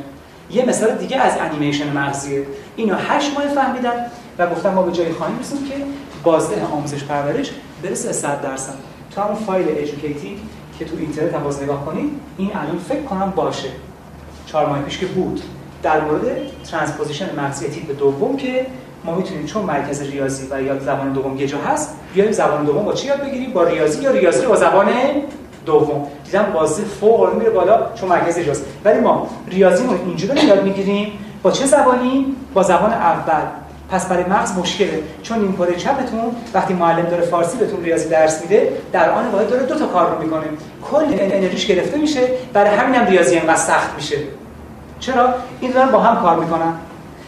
یه مثال دیگه از انیمیشن مغزیه. اینو 8 ماه فهمیدن و گفتم ما به جای خواهیم رسیم که بازده آموزش پرورش برسه 100 درصد. تو همون فایل educate ی که تو اینترنت هم باز نگاه کنید این الان فکر کنم باشه. چهار ماه پیش که بود. در مورد transposition مغزی تیپ دوم که ما می‌تونیم چون مرکز ریاضی و یا زبان دوم یه جا هست بیایم زبان دوم با چی یاد بگیریم؟ با ریاضی یا ریاضی رو با زبان دوم. دیدم بازده فوق میره بالا چون مرکز یه جاست ولی ما ریاضیمون اینجوری داریم یاد می‌گیریم. با چه زبانی؟ با زبان اول. پس برای مغز مشکله. چون این کره چپتون وقتی معلم داره فارسی بهتون ریاضی درس میده در آن واحد داره دو تا کار رو می‌کنه. کل انرژیش گرفته میشه. برای همین هم ریاضی انقدر سخت میشه. چرا؟ این دارن با هم کار می‌کنن.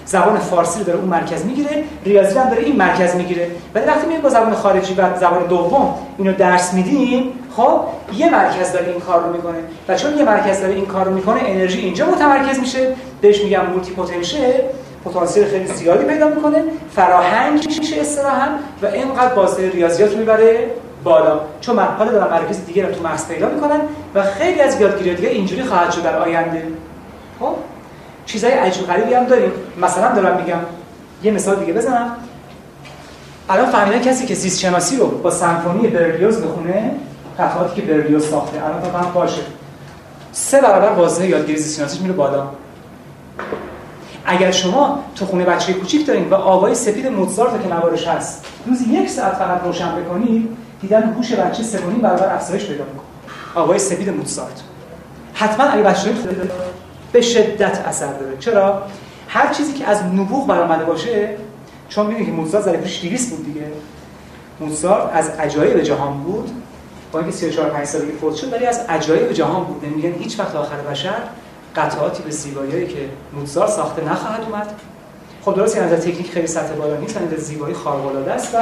زبان فارسی رو داره اون مرکز می‌گیره ریاضی هم داره این مرکز می‌گیره. ولی وقتی میایم با زبان خارجی و زبان دوم اینو درس میدیم خب یه مرکز داره این کار رو می‌کنه. و چون یه مرکز داره این کار رو می‌کنه انرژی اینجا متمرکز میشه. بهش میگم مولتی پتانسیل پتانسیل خیلی زیادی پیدا می‌کنه. فراهنگ میشه اصطلاحا؟ و اینقدر بازده ریاضیات رو می‌بره بالا. چون من حالا دارم مراکز دیگه رو تو مغز پیدا می‌کنن و خیلی از یادگیری دیگه اینجوری خواهد شد در آینده. خب؟ چیزای عجیب غریبی هم داریم. مثلا دارم میگم یه مثال دیگه بزنم. الان فهمیدن کسی که زیست شناسی رو با سمفونی برلیوز بخونه قطعاتی که برلیوز ساخته. الان تا فهم باشه. سه برابر بازده یادگیری زیست شناسیش میره بالا. اگر شما تو خونه بچه کوچیک دارین و آوای سپید موزارت که نوارش هست روز یک ساعت فقط روشن بکنید دیدن هوش بچه سومین برابر افزایش پیدا می‌کنه. آوای سپید موزارت. حتما اگه بچه‌ها به شدت اثر داره. چرا؟ هر چیزی که از نبوغ برآمده باشه چون می‌دونید که موزارت زره پیش 200 بود دیگه. موزارت از عجایب جهان بود. با اینکه 34 5 سالگی فوت شد ولی از عجایب جهان بود. نمیگن هیچ وقت آخر بشر قطعاتی به زیبایی که موزارت ساخته نخواهد اومد. خب درست از تکنیک خیلی سطح بالا نیست ولی زیبایی خارق العاده است و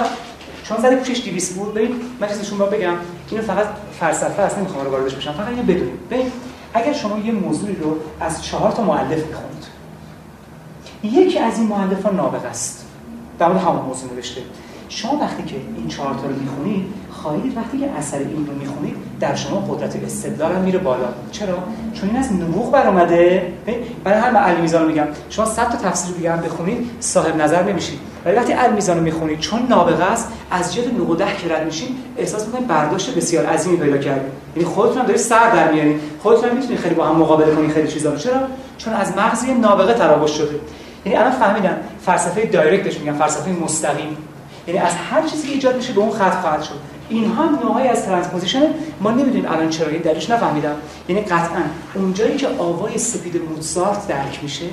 چون پوشش 200 بود ببین من چیزشون بگم اینو فقط فلسفه است نمی‌خوام واردش بشم. فقط اینو بدونید. ببین اگر شما یه موضوعی رو از چهار تا مؤلف می‌خونید یکی از این مؤلفا نابغه است. در مورد همون موضوع نوشته. شما وقتی که این چهار تا رو می‌خونید خواهید وقتی که اثر این رو می‌خونید در شما قدرت استدلال هم میره بالا. چرا؟ چون این از نبوغ برآمده. برای هر علی میزان میگم. شما صد تا تفسیر دیگه بخونید صاحب نظر نمیشید. ولی وقتی علی میزان رو می‌خونید چون نابغه است از جلد 9 که رد میشین احساس می‌کنید برداشت بسیار عظیمی پیدا کردید یعنی خودتون هم دارید سر در میارید خودتون هم می‌تونید خیلی با هم مقابله کنید خیلی چیزا رو. چرا؟ چون از مغز نابغه تراوش شده. یعنی الان فهمیدن فلسفه دایرکتش میگن فلسفه مستقیم. یعنی از هر چیزی که ایجاد میشه به اون خط خواهد شد. اینها نوعی از transposition ما نمی‌دونیم الان چرا این دلیلش نفهمیدم. یعنی قطعا اونجایی که آوای سپید موزارت درک میشه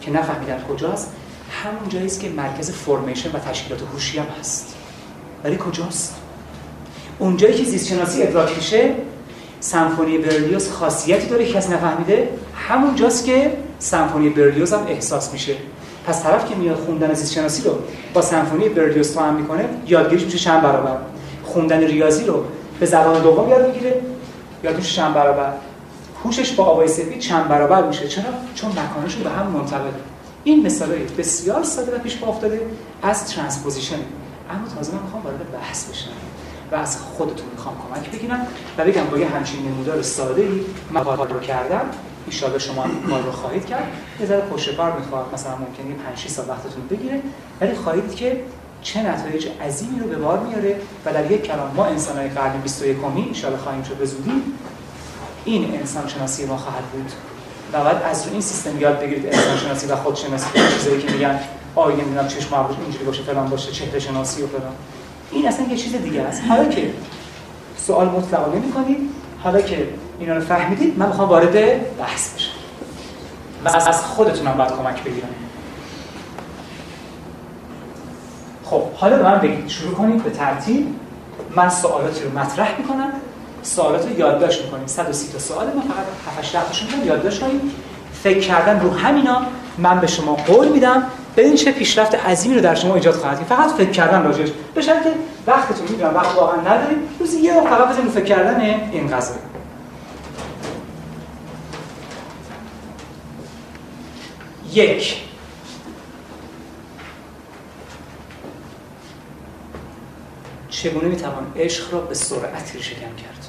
که نفهمیدن کجاست همون جایی است که مرکز formation و تشکیلات هوشی هم هست. ولی کجاست؟ اونجایی که زیست شناسی ادراک میشه سمفونی برلیوز خاصیتی داره که کس نفهمیده همون جاست که سمفونی برلیوز هم احساس میشه. پس طرف که میاد خوندن زیست شناسی رو با سمفونی برلیوز هم می‌کنه یادگیریش میشه چند برابر. خوندن ریاضی رو به زبان دوم یاد می‌گیره یادش چند برابر. هوشش با آوای سفید چند برابر میشه. چرا؟ چون مکانشون به هم منطبقه این مثالای بسیار ساده و پیش پا افتاده از transposition. اما تازه من می‌خوام وارد بحث بشم و از خودتون می‌خوام کمک بگیرم و بگم با یه همچین نمودار ساده ای من کار رو کردم. ان شما کار رو خواهید کرد. یه ذره پشت کار می‌خواد مثلا ممکنه 5 6 سال وقتتون بگیره. ولی خواهید که چه نتایج عظیمی رو به بار میاره و در یک کلام ما انسانهای قرن 21 کمی ان خواهیم شد به این انسان شناسی ما خواهد بود. و بعد از این سیستم یاد بگیرید انسان شناسی و خود شناسی چیزایی که میگن آیه نمی‌دونم چشم ابروش اینجوری باشه فلان باشه چهره شناسی و فلان. این اصلا یه چیز دیگه است. حالا که سوال مطلق نمی‌کنید حالا که اینا رو فهمیدید من می‌خوام وارد بحث بشم. و از خودتونم باید کمک بگیرم. خب حالا به من بگید. شروع کنید به ترتیب. من سوالاتی رو مطرح می‌کنم. سوالات رو یادداشت می‌کنیم. 130 تا سوال من فقط 7 8 تاشون رو یادداشت کنیم. فکر کردن رو همینا من به شما قول میدم. ببین چه پیشرفت عظیمی رو در شما ایجاد خواهد کرد. فقط فکر کردن راجعش. به شرطی که وقتتون می‌دونم وقت واقعا ندارید روزی یه وقت فقط بزنید فکر کردن این قضیه یک. چگونه می‌توان عشق را به سرعت شکم کرد؟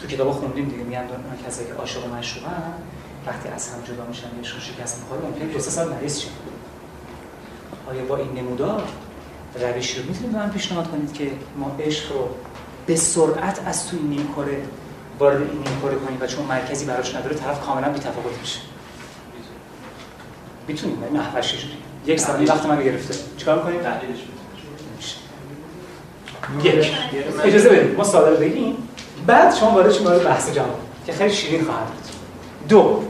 تو کتابا خوندیم دیگه میگن کسایی که عاشق و مشروبن وقتی از هم جدا میشن عشق شکست می‌خوره ممکنه دو سه سال مریض شن آیا با این نمودار روشی رو می‌تونید به من پیشنهاد کنید که ما عشق رو به سرعت از توی نیم کره وارد این نیم کره کنیم و چون مرکزی براش نداره طرف کاملا بی‌تفاوت میشه؟ می‌تونیم نه نحوش یک ثانیه وقت من گرفته. چیکار کنیم تحلیلش یک. اجازه بدید ما ساده بگیم. بعد شما وارد شما بحث جواب که خیلی شیرین خواهد بود. دو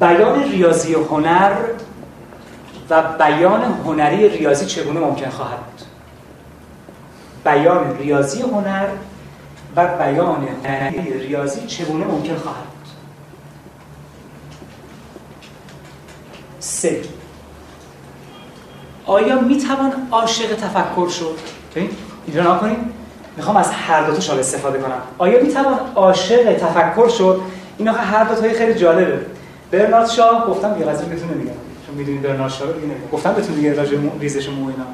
بیان ریاضی هنر و بیان هنری ریاضی چگونه ممکن خواهد بود؟ بیان ریاضی هنر و بیان هنری ریاضی چگونه ممکن خواهد بود؟ سه آیا می‌توان عاشق تفکر شد؟ اینجا کنیم می‌خوام از هر دو تا استفاده کنم. آیا می‌توان عاشق تفکر شد؟ این هر دو تای خیلی جالبه. برنارد شاه گفتم یه قضیه بهتون نمیگم. چون می‌دونید برنارد شاه رو دیگه گفتم بهتون دیگه راجع ریزش مو اینا.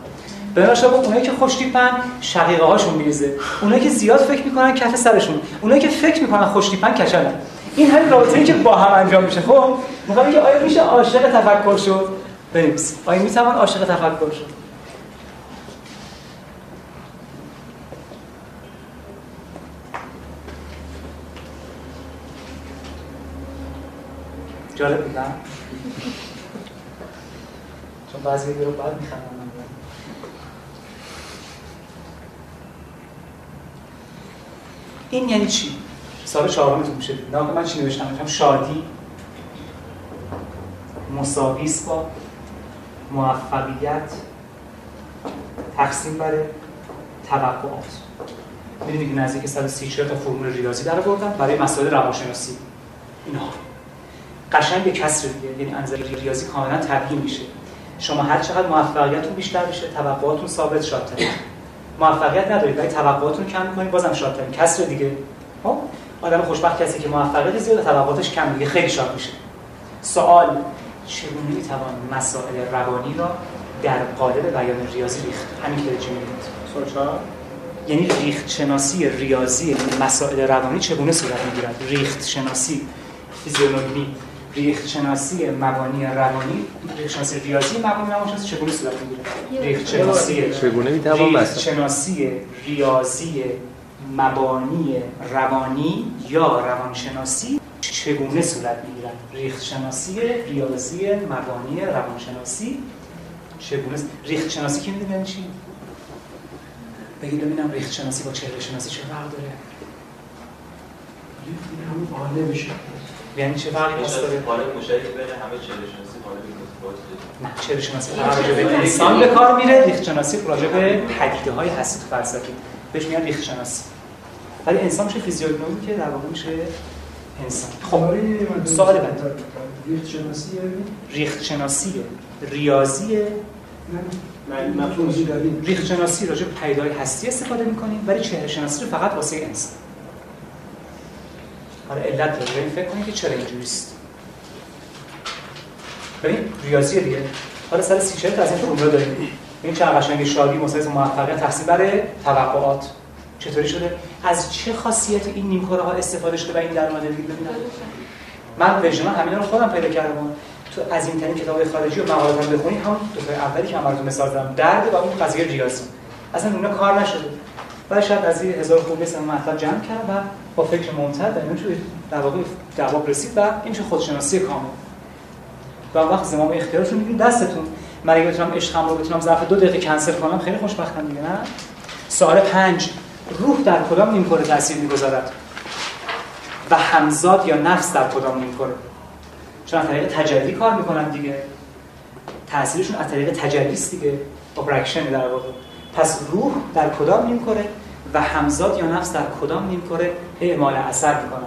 برنارد شاه گفت اونایی که خوش تیپن شقیقه هاشون میریزه. اونایی که زیاد فکر می‌کنن کف سرشون. اونایی که فکر می‌کنن خوش تیپن کچلن. این همین رابطه‌ای که با هم انجام میشه. خب می‌خوام که آیا میشه عاشق تفکر شد؟ بنویس آیا می‌توان عاشق تفکر شد؟ جالب بود چون بعضی رو بعد میخندم. این یعنی چی؟ سال چهارمتون میشه نه من چی نوشتم؟ نوشتم شادی مساویس با موفقیت تقسیم بر توقعات. می‌دونید که نزدیک 130 تا فرمول ریاضی در بردم برای مسائل روانشناسی. اینا قشنگ به کسر دیگه یعنی انزل ریاضی کاملا تبیین میشه. شما هر چقدر موفقیتتون بیشتر بشه توقعاتتون ثابت شادتره موفقیت ندارید ولی توقعاتتون کم می‌کنید بازم شادترین کسر دیگه. خب؟ آدم خوشبخت کسی که موفقیت زیاد توقعاتش کم دیگه خیلی شاد میشه. سوال چگونه می‌توان مسائل روانی را در قالب بیان ریاضی ریخت؟ همین که میگید. یعنی ریخت شناسی ریاضی مسائل روانی چگونه صورت می‌گیرد؟ ریخت شناسی فیزیولوژی. ریخت شناسی مبانی روانی ریخت شناسی ریاضی مبانی روانشناسی چگونه صورت می‌گیره؟ ریخت شناسی چگونه می‌توان ریخت شناسی ریاضی مبانی روانی یا روانشناسی چگونه صورت می‌گیرد ریخت شناسی ریاضی مبانی روانشناسی چگونه ریخت شناسی کی می‌دونه چی؟ بگید ببینم ریخت شناسی با چهره شناسی چه فرق داره. همون میشه یعنی چه فرقی داره قالب مشترک بین همه چهره شناسی نه چهره شناسی راجع به انسان به کار میره ریخت شناسی راجع به پدیده های هستی فلسفی. بهش میگن ریخت شناسی ولی انسان میشه فیزیولوژی که در واقع میشه انسان. خب سوال بعد ریخت شناسی ریخت شناسی ریاضی ریخت شناسی راجع به پدیده‌های هستی استفاده می‌کنیم ولی چهره شناسی رو فقط واسه انسان. حالا علت رو بریم فکر کنید که چرا اینجوری است ببین ریاضی دیگه. حالا سر سی تا از این فرمولا داریم. این چه قشنگ شادی مساوی موفقیت تقسیم بر توقعات. چطوری شده؟ از چه خاصیت این نیمکره ها استفاده شده و این در اومده ببینید من وژن همینا رو خودم پیدا کردم. تو از این ترین کتاب خارجی و مقالات هم بخونید هم دو تا اولی که من براتون مثال زدم. درد و اون قضیه ریاضی. اصلا اونها کار نشده. و شاید از این هزار خوب مثل مطلب جمع کرد و با فکر ممتد در توی در واقع جواب رسید و این چه خودشناسی کامل. و وقت زمام اختیارتون میگید دستتون. من اگه بتونم عشقم رو بتونم ظرف دو دقیقه کنسل کنم خیلی خوشبختم دیگه نه؟ سوال پنج. روح در کدام نیمکره تاثیر می‌گذارد؟ و همزاد یا نفس در کدام نیمکره؟ چون از طریق تجلی کار می‌کنن دیگه. تاثیرشون از طریق تجلی دیگه. اپرکشن در واقع. پس روح در کدام نیمکره و همزاد یا نفس در کدام نیمکره اعمال اثر می‌کنن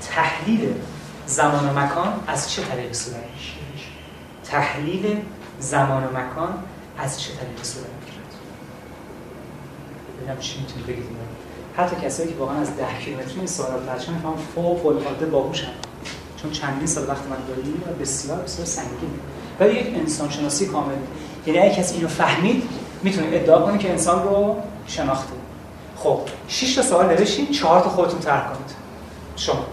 تحلیل زمان و مکان از چه طریق صورت تحلیل زمان و مکان از چه طریق صورت می‌گیرد ببینم چی می‌تونی بگید حتی کسایی که واقعا از ده کیلومتری این سوالات پرچم می‌فهمن فوق العاده باهوشن. چون چندین سال وقت من داریم و بسیار بسیار سنگین ولی یک انسان شناسی کامل. یعنی اگه کسی اینو فهمید می‌تونه ادعا کنه که انسان رو شناخته. خب 6 تا سوال نوشتین 4 تا خودتون طرح کنید. شما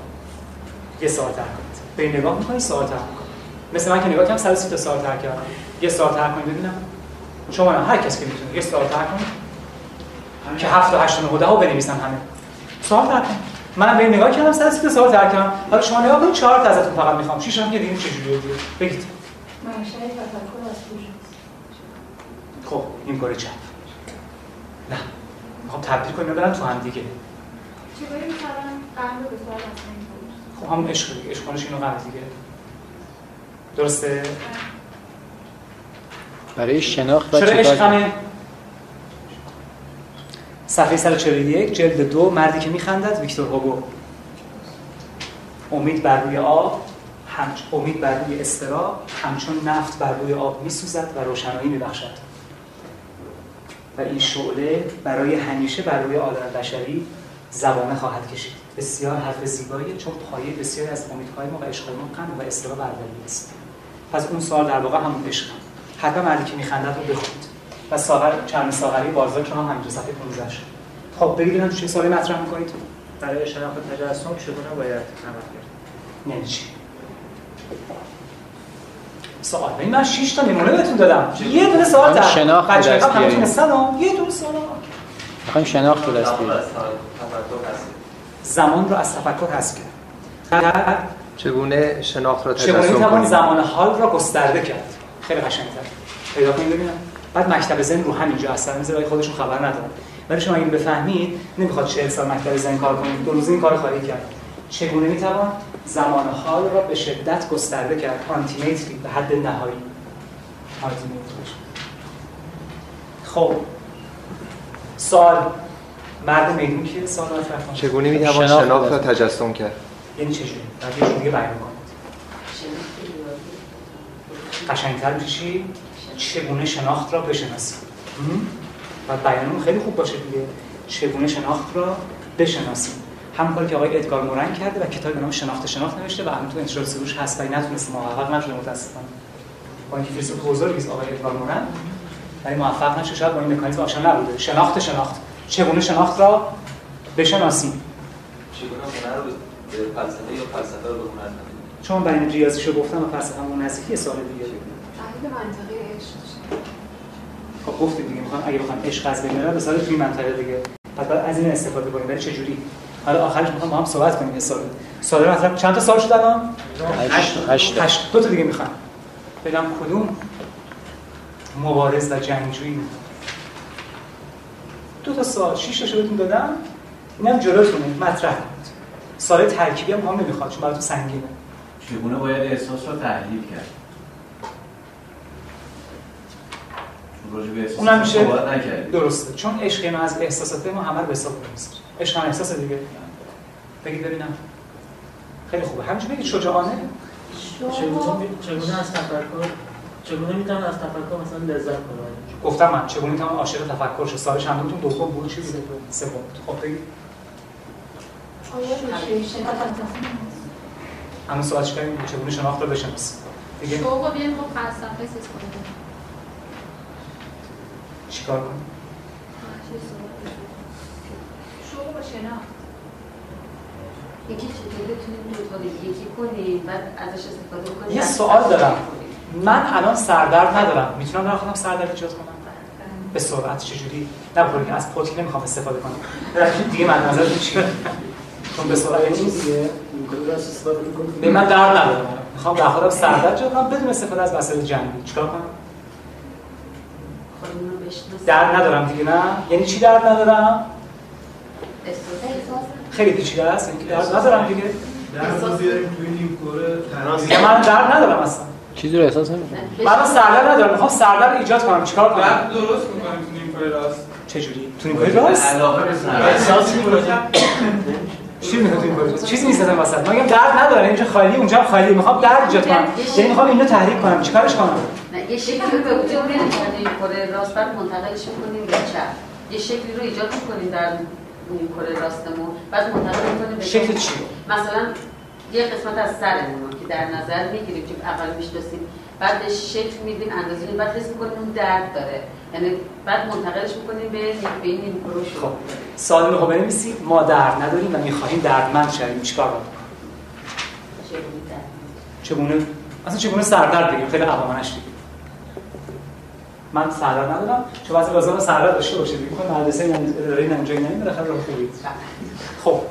یه سوال طرح کنید. به نگاه می‌کنید سوال طرح کنید مثل من که نگاه کردم 130 تا سوال طرح کردم. یه سوال طرح کنید ببینم شما نه هر کسی که می‌تونه یه سوال طرح کنید که هفت و هشت و نه و ده رو بنویسن همه. سوال ترک کن منم به نگاه کردم سر سیت سوال ترک کردم. حالا شما نگاه کنید چهار تا ازتون فقط می‌خوام. شیش هم که دیگه چجوریه دیگه. بگید. منشأ تفکر از کجاست خب این کار چپ. نه. می‌خوام تبدیل کنیم برم تو هم دیگه. چطوری می‌تونم قلب رو به سوال؟ خب همون عشق دیگه عشق اینو قبل دیگه. درسته؟ برای شناخت و چرا عشق؟ همه صفحه 141 جلد دو مردی که میخندد ویکتور هوگو. امید بر روی آب هم امید بر روی استرا همچون نفت بر روی آب میسوزد و روشنایی میبخشد. و این شعله برای همیشه بر روی عالم بشری زبانه خواهد کشید. بسیار حرف زیباییه چون پایه بسیاری از امیدهای ما و عشقهای ما غم و استرا برداری است. پس اون سوال در واقع همون عشق هم. حتما مردی که میخندد رو بخونید و ساغر چند ساغری بازار شما همینجا صفحه 15 شد. خب بگید ببینم چه سوالی مطرح می‌کنید. برای شناخت تجسم چگونه باید عمل کرد؟ یعنی چی؟ سوال. ببین من 6 تا نمونه بهتون دادم. یه دونه سوال در شناخت بچه‌ها هم. تونستن ها؟ یه دونه سوال. می‌خوایم شناخت رو دست زمان از تفکر هست رو از تفکر حذف کرد. چگونه شناخت را چگونه تجسم کنیم؟ زمان حال را گسترده کرد؟ خیلی قشنگ‌تر. پیدا کنید ببینم. بعد مکتب ذهن رو همینجا اثر می‌ذاره ولی خودشون خبر ندارن ولی شما اگه بفهمید نمی‌خواد 40 سال مکتب ذهن کار کنید. دو روز این کار خواهید کرد. چگونه می‌توان زمان حال را به شدت گسترده کرد؟ آنتیمیتری به حد نهایی. آنتیمیتری خب. سوال. مرد میدون که کنه چگونه می‌توان شناخت را تجسم کرد؟ یعنی چجوری؟ بعد یه جور دیگه بیان. قشنگتر میشه چی؟ چگونه شناخت را بشناسیم. و بیانمون خیلی خوب باشه دیگه. چگونه شناخت را بشناسیم. هم کاری که آقای ادگار مورن کرده و کتابی به نام شناخت شناخت نوشته و الان تو انتشار سروش هست ولی نتونسته. موفق نشده متاسفانه. با اینکه فیلسوف بزرگی است آقای ادگار مورن ولی موفق نشده شاید با این مکانیزم آشنا نبوده. شناخت شناخت. چگونه شناخت را بشناسیم؟ چگونه هنر رو به فلسفه یا فلسفه رو به هنر؟ چون این ریاضیشو گفتم و فلسفه‌مون نزدیکی سال دیگه. منطقی عشق خب گفتیم دیگه می‌خوام اگه بخوام عشق از بین ببرم به سال توی منطقه دیگه. پس باید از این استفاده کنیم ولی چه جوری حالا آخرش می‌خوام با هم صحبت کنیم یه سال. سال مثلا چند تا سال شد الان؟ هشت هشت هشت. دو تا دیگه می‌خوام. ببینم کدوم مبارز و جنگجویی دو تا سال. شش تا بهتون دادم. اینم جلوتونه. مطرح کنید سال ترکیبی هم هم نمی‌خواد چون براتون سنگینه. چگونه باید احساس رو تحلیل کرد چون راجع به احساس اونم میشه درسته. چون عشق ما از احساسات ما همه رو به حساب می‌ذاره عشق هم احساس دیگه. بگید ببینم. خیلی خوبه. همینجوری بگید شجاعانه. چگونه چگونه از تفکر چگونه می‌تونم از تفکر مثلا لذت ببرم؟ گفتم من چگونه می‌تونم عاشق تفکر شد سال چندمتون دوم بود چی بوده سوم. خب بگید. همون سوال چیکار چگونه شناخت رو بشناسی؟ دیگه شوق رو بیایم با فلسفه چیز کنیم چیکار کنی چه صحبت شوق با شناخت یکی چطور بتونیم یکی کنیم بعد ازش استفاده کنیم یه سوال دارم. من الان سردرد ندارم. می‌تونم برای خودم سردرد ایجاد کنم؟ به سرعت چجوری؟ نه که از پوتین نمی‌خوام استفاده کنم. دیگه من نظرتون چیه چون به سرعت یعنی دیگه به من درد ندارم می‌خوام در خودم سردرد ایجاد کنم بدون استفاده از وسایل جنگی. چیکار کنم؟ درد ندارم دیگه نه؟ یعنی چی درد ندارم؟ احساس خیلی پیچیده است یعنی درد ندارم دیگه. من درد ندارم اصلا. چیزی رو احساس نمی‌کنم. من سردرد ندارم می‌خوام سردرد ایجاد کنم. چیکار کنم؟ درد درست می‌کنیم تو نیم پای راست؟ چجوری؟ تو این راست؟ علاقه به احساس می‌کنم چی می‌خواد چیزی نیست اصلا وسط من میگم درد نداره اینجا خالی اونجا خالی. می‌خوام درد ایجاد کنم. یعنی می‌خوام اینو تحریک کنم. چیکارش کنم؟ یه شکلی رو به وجود نمی‌کنیم کره راست بعد منتقلش می‌کنیم به چپ. یه شکلی رو ایجاد می‌کنیم در کره راستمون. بعد منتقل می‌کنیم به شکل. چی؟ مثلا یه قسمت از سرمون که در نظر می‌گیریم که اول می‌شناسیم. بعد شکل میدیم اندازه بعد حس می‌کنیم اون درد داره. یعنی بعد منتقلش می‌کنیم به نیم به این نیم کره خب. سوال رو بنویسید ما درد نداریم و می‌خواهیم دردمند شویم. چیکار کنیم؟ چگونه چگونه؟ اصلا چگونه سردرد بگیم خیلی عوامانش دیگه من سرور ندارم. چون بعضی لازم سرور داشته باشه دیگه می‌خوام مدرسه این اداره این انجام نمیم. بالاخره راه خوبی خب.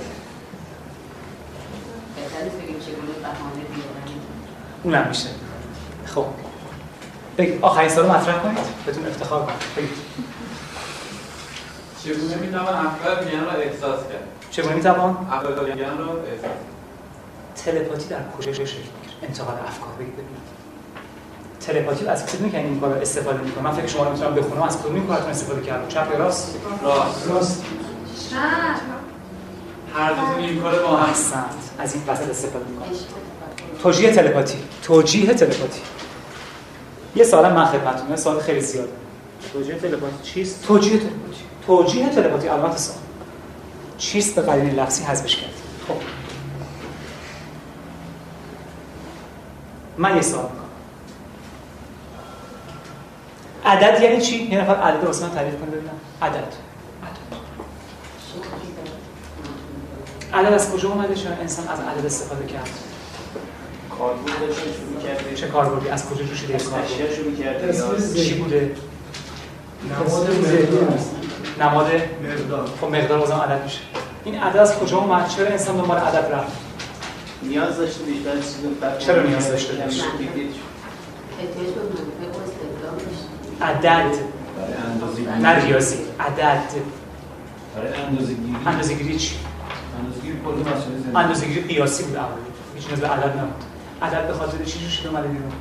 بهانه بیارن اونم میشه. خب. بگید آخرین سوال مطرح کنید. بهتون افتخار کنید بگید. چگونه می‌توان افکار دیگران را احساس کرد؟ چگونه می‌توان؟ افکار دیگران را احساس تلپاتی در کجا شکل می‌گیره؟ انتقال افکار. بگید. ببینید تلپاتی از کدوم که این کار استفاده می‌کنه؟ من فکر شما رو می‌تونم بخونم. از کدوم این کارتون استفاده کردم؟ چپ یا راست؟ راست. راست. هر دوتون این کار با هم. از این وسط استفاده می‌کنم. توجیه تلپاتی. توجیه تلپاتی. یه سوالم من خدمتتون یه سوال خیلی زیاده توجیه تلپاتی چیست؟ توجیه تلپاتی. توجیه تلپاتی. علامت سوال. چیست به قرینه لفظی حذفش کرد؟ خب. من یه سوال می‌کنم عدد یعنی چی؟ یه نفر عدد واسه من تعریف کنه ببینم. عدد. عدد عدد از کجا اومده؟ چون انسان از عدد استفاده کرد؟ کاربرد چه کاربردی؟ از کجا جوشیده این کاربرد؟ چی؟ بوده؟ نماد ذهنی است نماد مقدار. خب مقدار بازم عدد میشه. این عدد از کجا اومد؟ چرا انسان دنبال عدد رفت؟ نیاز داشته بیشتر چرا نیاز داشته کمی داشت؟ دیدید شد. احتیاج به منطق و استدلال داشتیم. عدد. نه ریاضی. عدد. اندازه‌گیری. چی؟ زندگی. اندازه‌گیری قیاسی بود اولی هیچ نیاز به عدد نبود. عدد به خاطر چی جوشیده اومده بیرون؟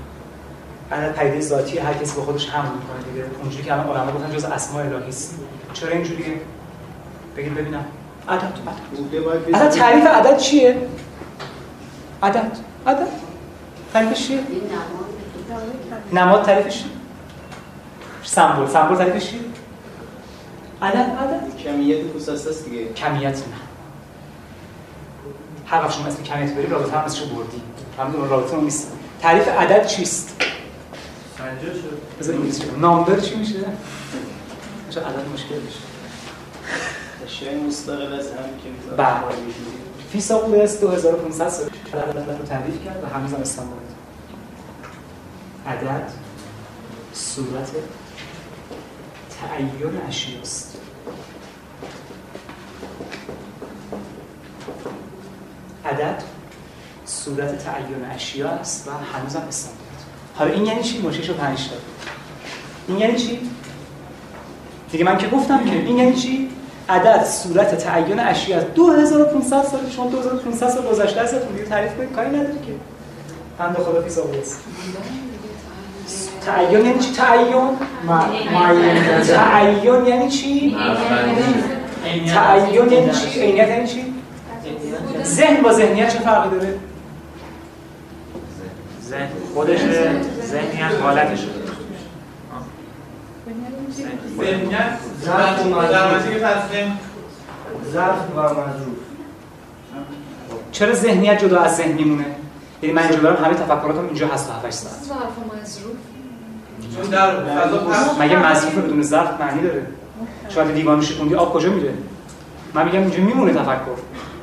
عدد پدیده ذاتی هر کسی با خودش حمل می‌کنه دیگه. اونجوری که الان علما گفتن جز اسماء الهی است. چرا اینجوریه؟ بگید ببینم. عدد عدد. بزنید. تعریف عدد چیه؟ عدد عدد. تعریفش چیه؟ نماد تعریفش چیه؟ سمبل. سمبل تعریفش چیه عدد عدد کمیت پوساسته است دیگه. کمیت نه. هر وقت شما اسم کمیت برید رابطه هم ازشو بردی. همون رابطه اون نیست. تعریف عدد چیست؟ سنجا شد. بذار انگلیسی نامبر چی میشه؟ شاید عدد مشکل بشه اشیاء مستقل از هم که می‌تونه بله. بشه. فیثاغورس 2500 سال. عدد رو تعریف کرد و هنوز هم استعمال عدد صورت تعین اشیاست عدد صورت تعین اشیا است و هنوز هم استعمال حالا این یعنی چی؟ مشکلش رو پنج تا این یعنی چی؟ دیگه من که گفتم که این یعنی چی؟ عدد صورت تعین اشیا است 2500 سال شما 2500 سال گذشته ازتون دیگه تعریف کنید کاری نداری که بنده خدا فیثاغورس تعین یعنی چی تعین؟ تعین. یعنی چی؟ تعین یعنی چی؟ عینیت یعنی چی؟ ذهن با ذهنیت چه فرقی داره؟ ذهن. خودش ذهنیت حالتش. ذهنیت. ظرف و مظروف. و چرا ذهنیت جدا از ذهن میمونه یعنی من اینجا دارم همه تفکراتم اینجا هست تا 8 ساعت. ظرف و مظروف. چون در فضا مگه مظروف بدون ظرف معنی داره؟ شما اگه دیوانو شکوندی آب کجا میره؟ من میگم اینجا میمونه تفکر.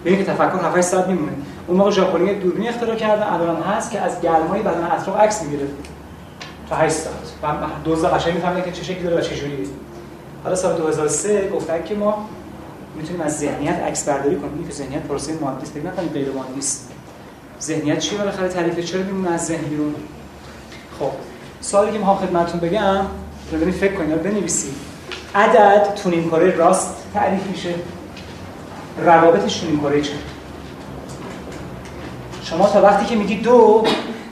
ببین که تفکر 7 ساعت میمونه. اون موقع ژاپنی دوربین اختراع کردن الان هست که از گرمای بدن اطراف عکس می‌گیره. تا 8 ساعت. و دوز قشنگ می‌فهمه که چه شکلی داره و چه جوریه. حالا سال 2003 گفتن که ما می‌تونیم از ذهنیت عکس برداری کنیم. که ذهنیت پروسه مادی است. فکر نکنید غیر مادی است ذهنیت چیه؟ بالاخره تعریف چرا میمونه از ذهن بیرون؟ خب. سوالی که می‌خوام خدمتتون بگم برید فکر کنید بنویسید. عدد تو نیم کره راست تعریف میشه. روابطش تو نیم کره چپ شما تا وقتی که میگی دو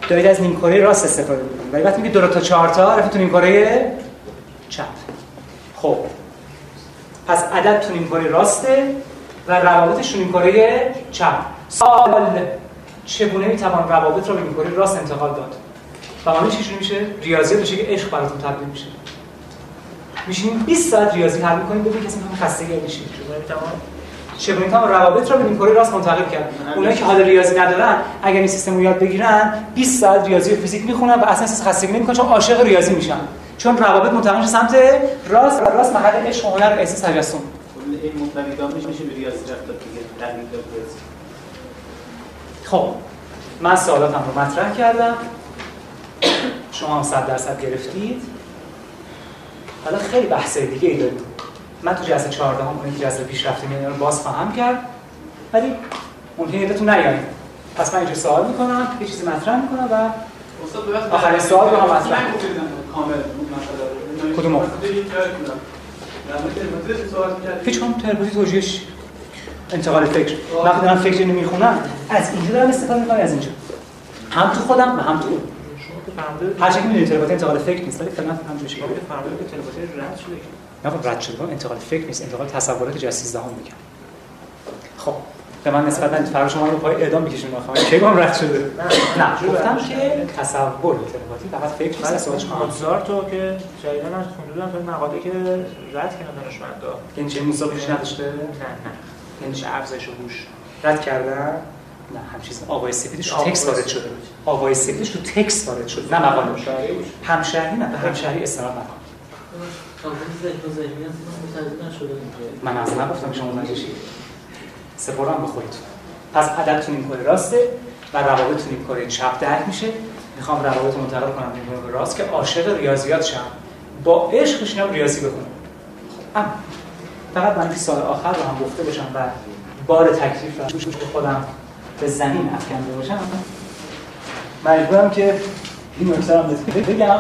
دارید از نیم کره راست استفاده می‌کنید. ولی وقتی میگی دو تا چهار تا رفت تو نیم کره چپ. خب. پس عدد تو نیم کره راسته و روابطش تو نیم کره چپ. سوال چگونه می‌توان روابط رو به نیم کره راست انتقال داد؟ و معلومه چی میشه؟ ریاضیات بشه که عشق براتون تبدیل میشه. میشینیم 20 ساعت ریاضی حل می‌کنیم ببینید کسی می‌خوام بشید چون می‌توان؟ چگونه می‌تونم روابط رو به کره راست منتقل کرد. اونایی که حال ریاضی ندارن اگر این سیستم رو یاد بگیرن 20 ساعت ریاضی و فیزیک می‌خونن و اصلا احساس خستگی نمی‌کنن چون عاشق ریاضی میشن. چون روابط منتقل میشه سمت راست و راست محل عشق و هنر و احساس تجسم این میشه به ریاضی ریاضی خب من سوالاتم رو مطرح کردم. شما هم 100 درصد گرفتید. حالا خیلی بحث دیگه ای داریم. من تو جلسه 14 هم اون جلسه پیش رفتیم رو باز خواهم کرد. ولی اون هیئتتون نیایید پس من اینجا سوال می‌کنم یه چیزی مطرح می‌کنم و آخرین سوال رو هم مطرح اون کدوم؟ می‌کردید. هیچ هم تربوزی توجیهش انتقال فکر. وقتی دارم فکر اینو می‌خونم. از اینجا دارم استفاده می‌کنم از اینجا. هم تو خودم و هم تو اون. هر چیزی که می‌دونید تلپاتی انتقال فکر نیست ولی فعلا هم جوشه فرمودید که تلپاتی رد شده. نه خب رد شده انتقال فکر نیست. انتقال تصورات جز 13 هم میگم خب به من نسبت من فرق شما رو پای اعدام میکشون آخه گم رد شده؟ نه گفتم که تصور تلپاتی فقط فکر نیست از موزارت رو که جدیدا من خونده بودم تو مقاله که رد کردن دانشمندا. یعنی چه مسابقه نداشته؟ نه نه. یعنی افزایش هوش؟ رد کردن؟ نه هم چیز آوای سفیدش تو آوای تکست وارد. شده آوای سفیدش تو تکست وارد شد نه مقاله. همشهری نه به همشهری استناد نکن. من از نگفتم شما نجشید سپرم به خودتون پس عددتون این کره راسته و روابطتون این کره چپ درک میشه. می‌خوام روابط رو منتقل کنم این کره راست که عاشق ریاضیات شم. با عشق بشینم ریاضی خب، اما فقط من سال آخر رو هم گفته باشم و بار تکلیف رو خودم به زمین افکنده باشم مجبورم که این نکته رو هم بگم.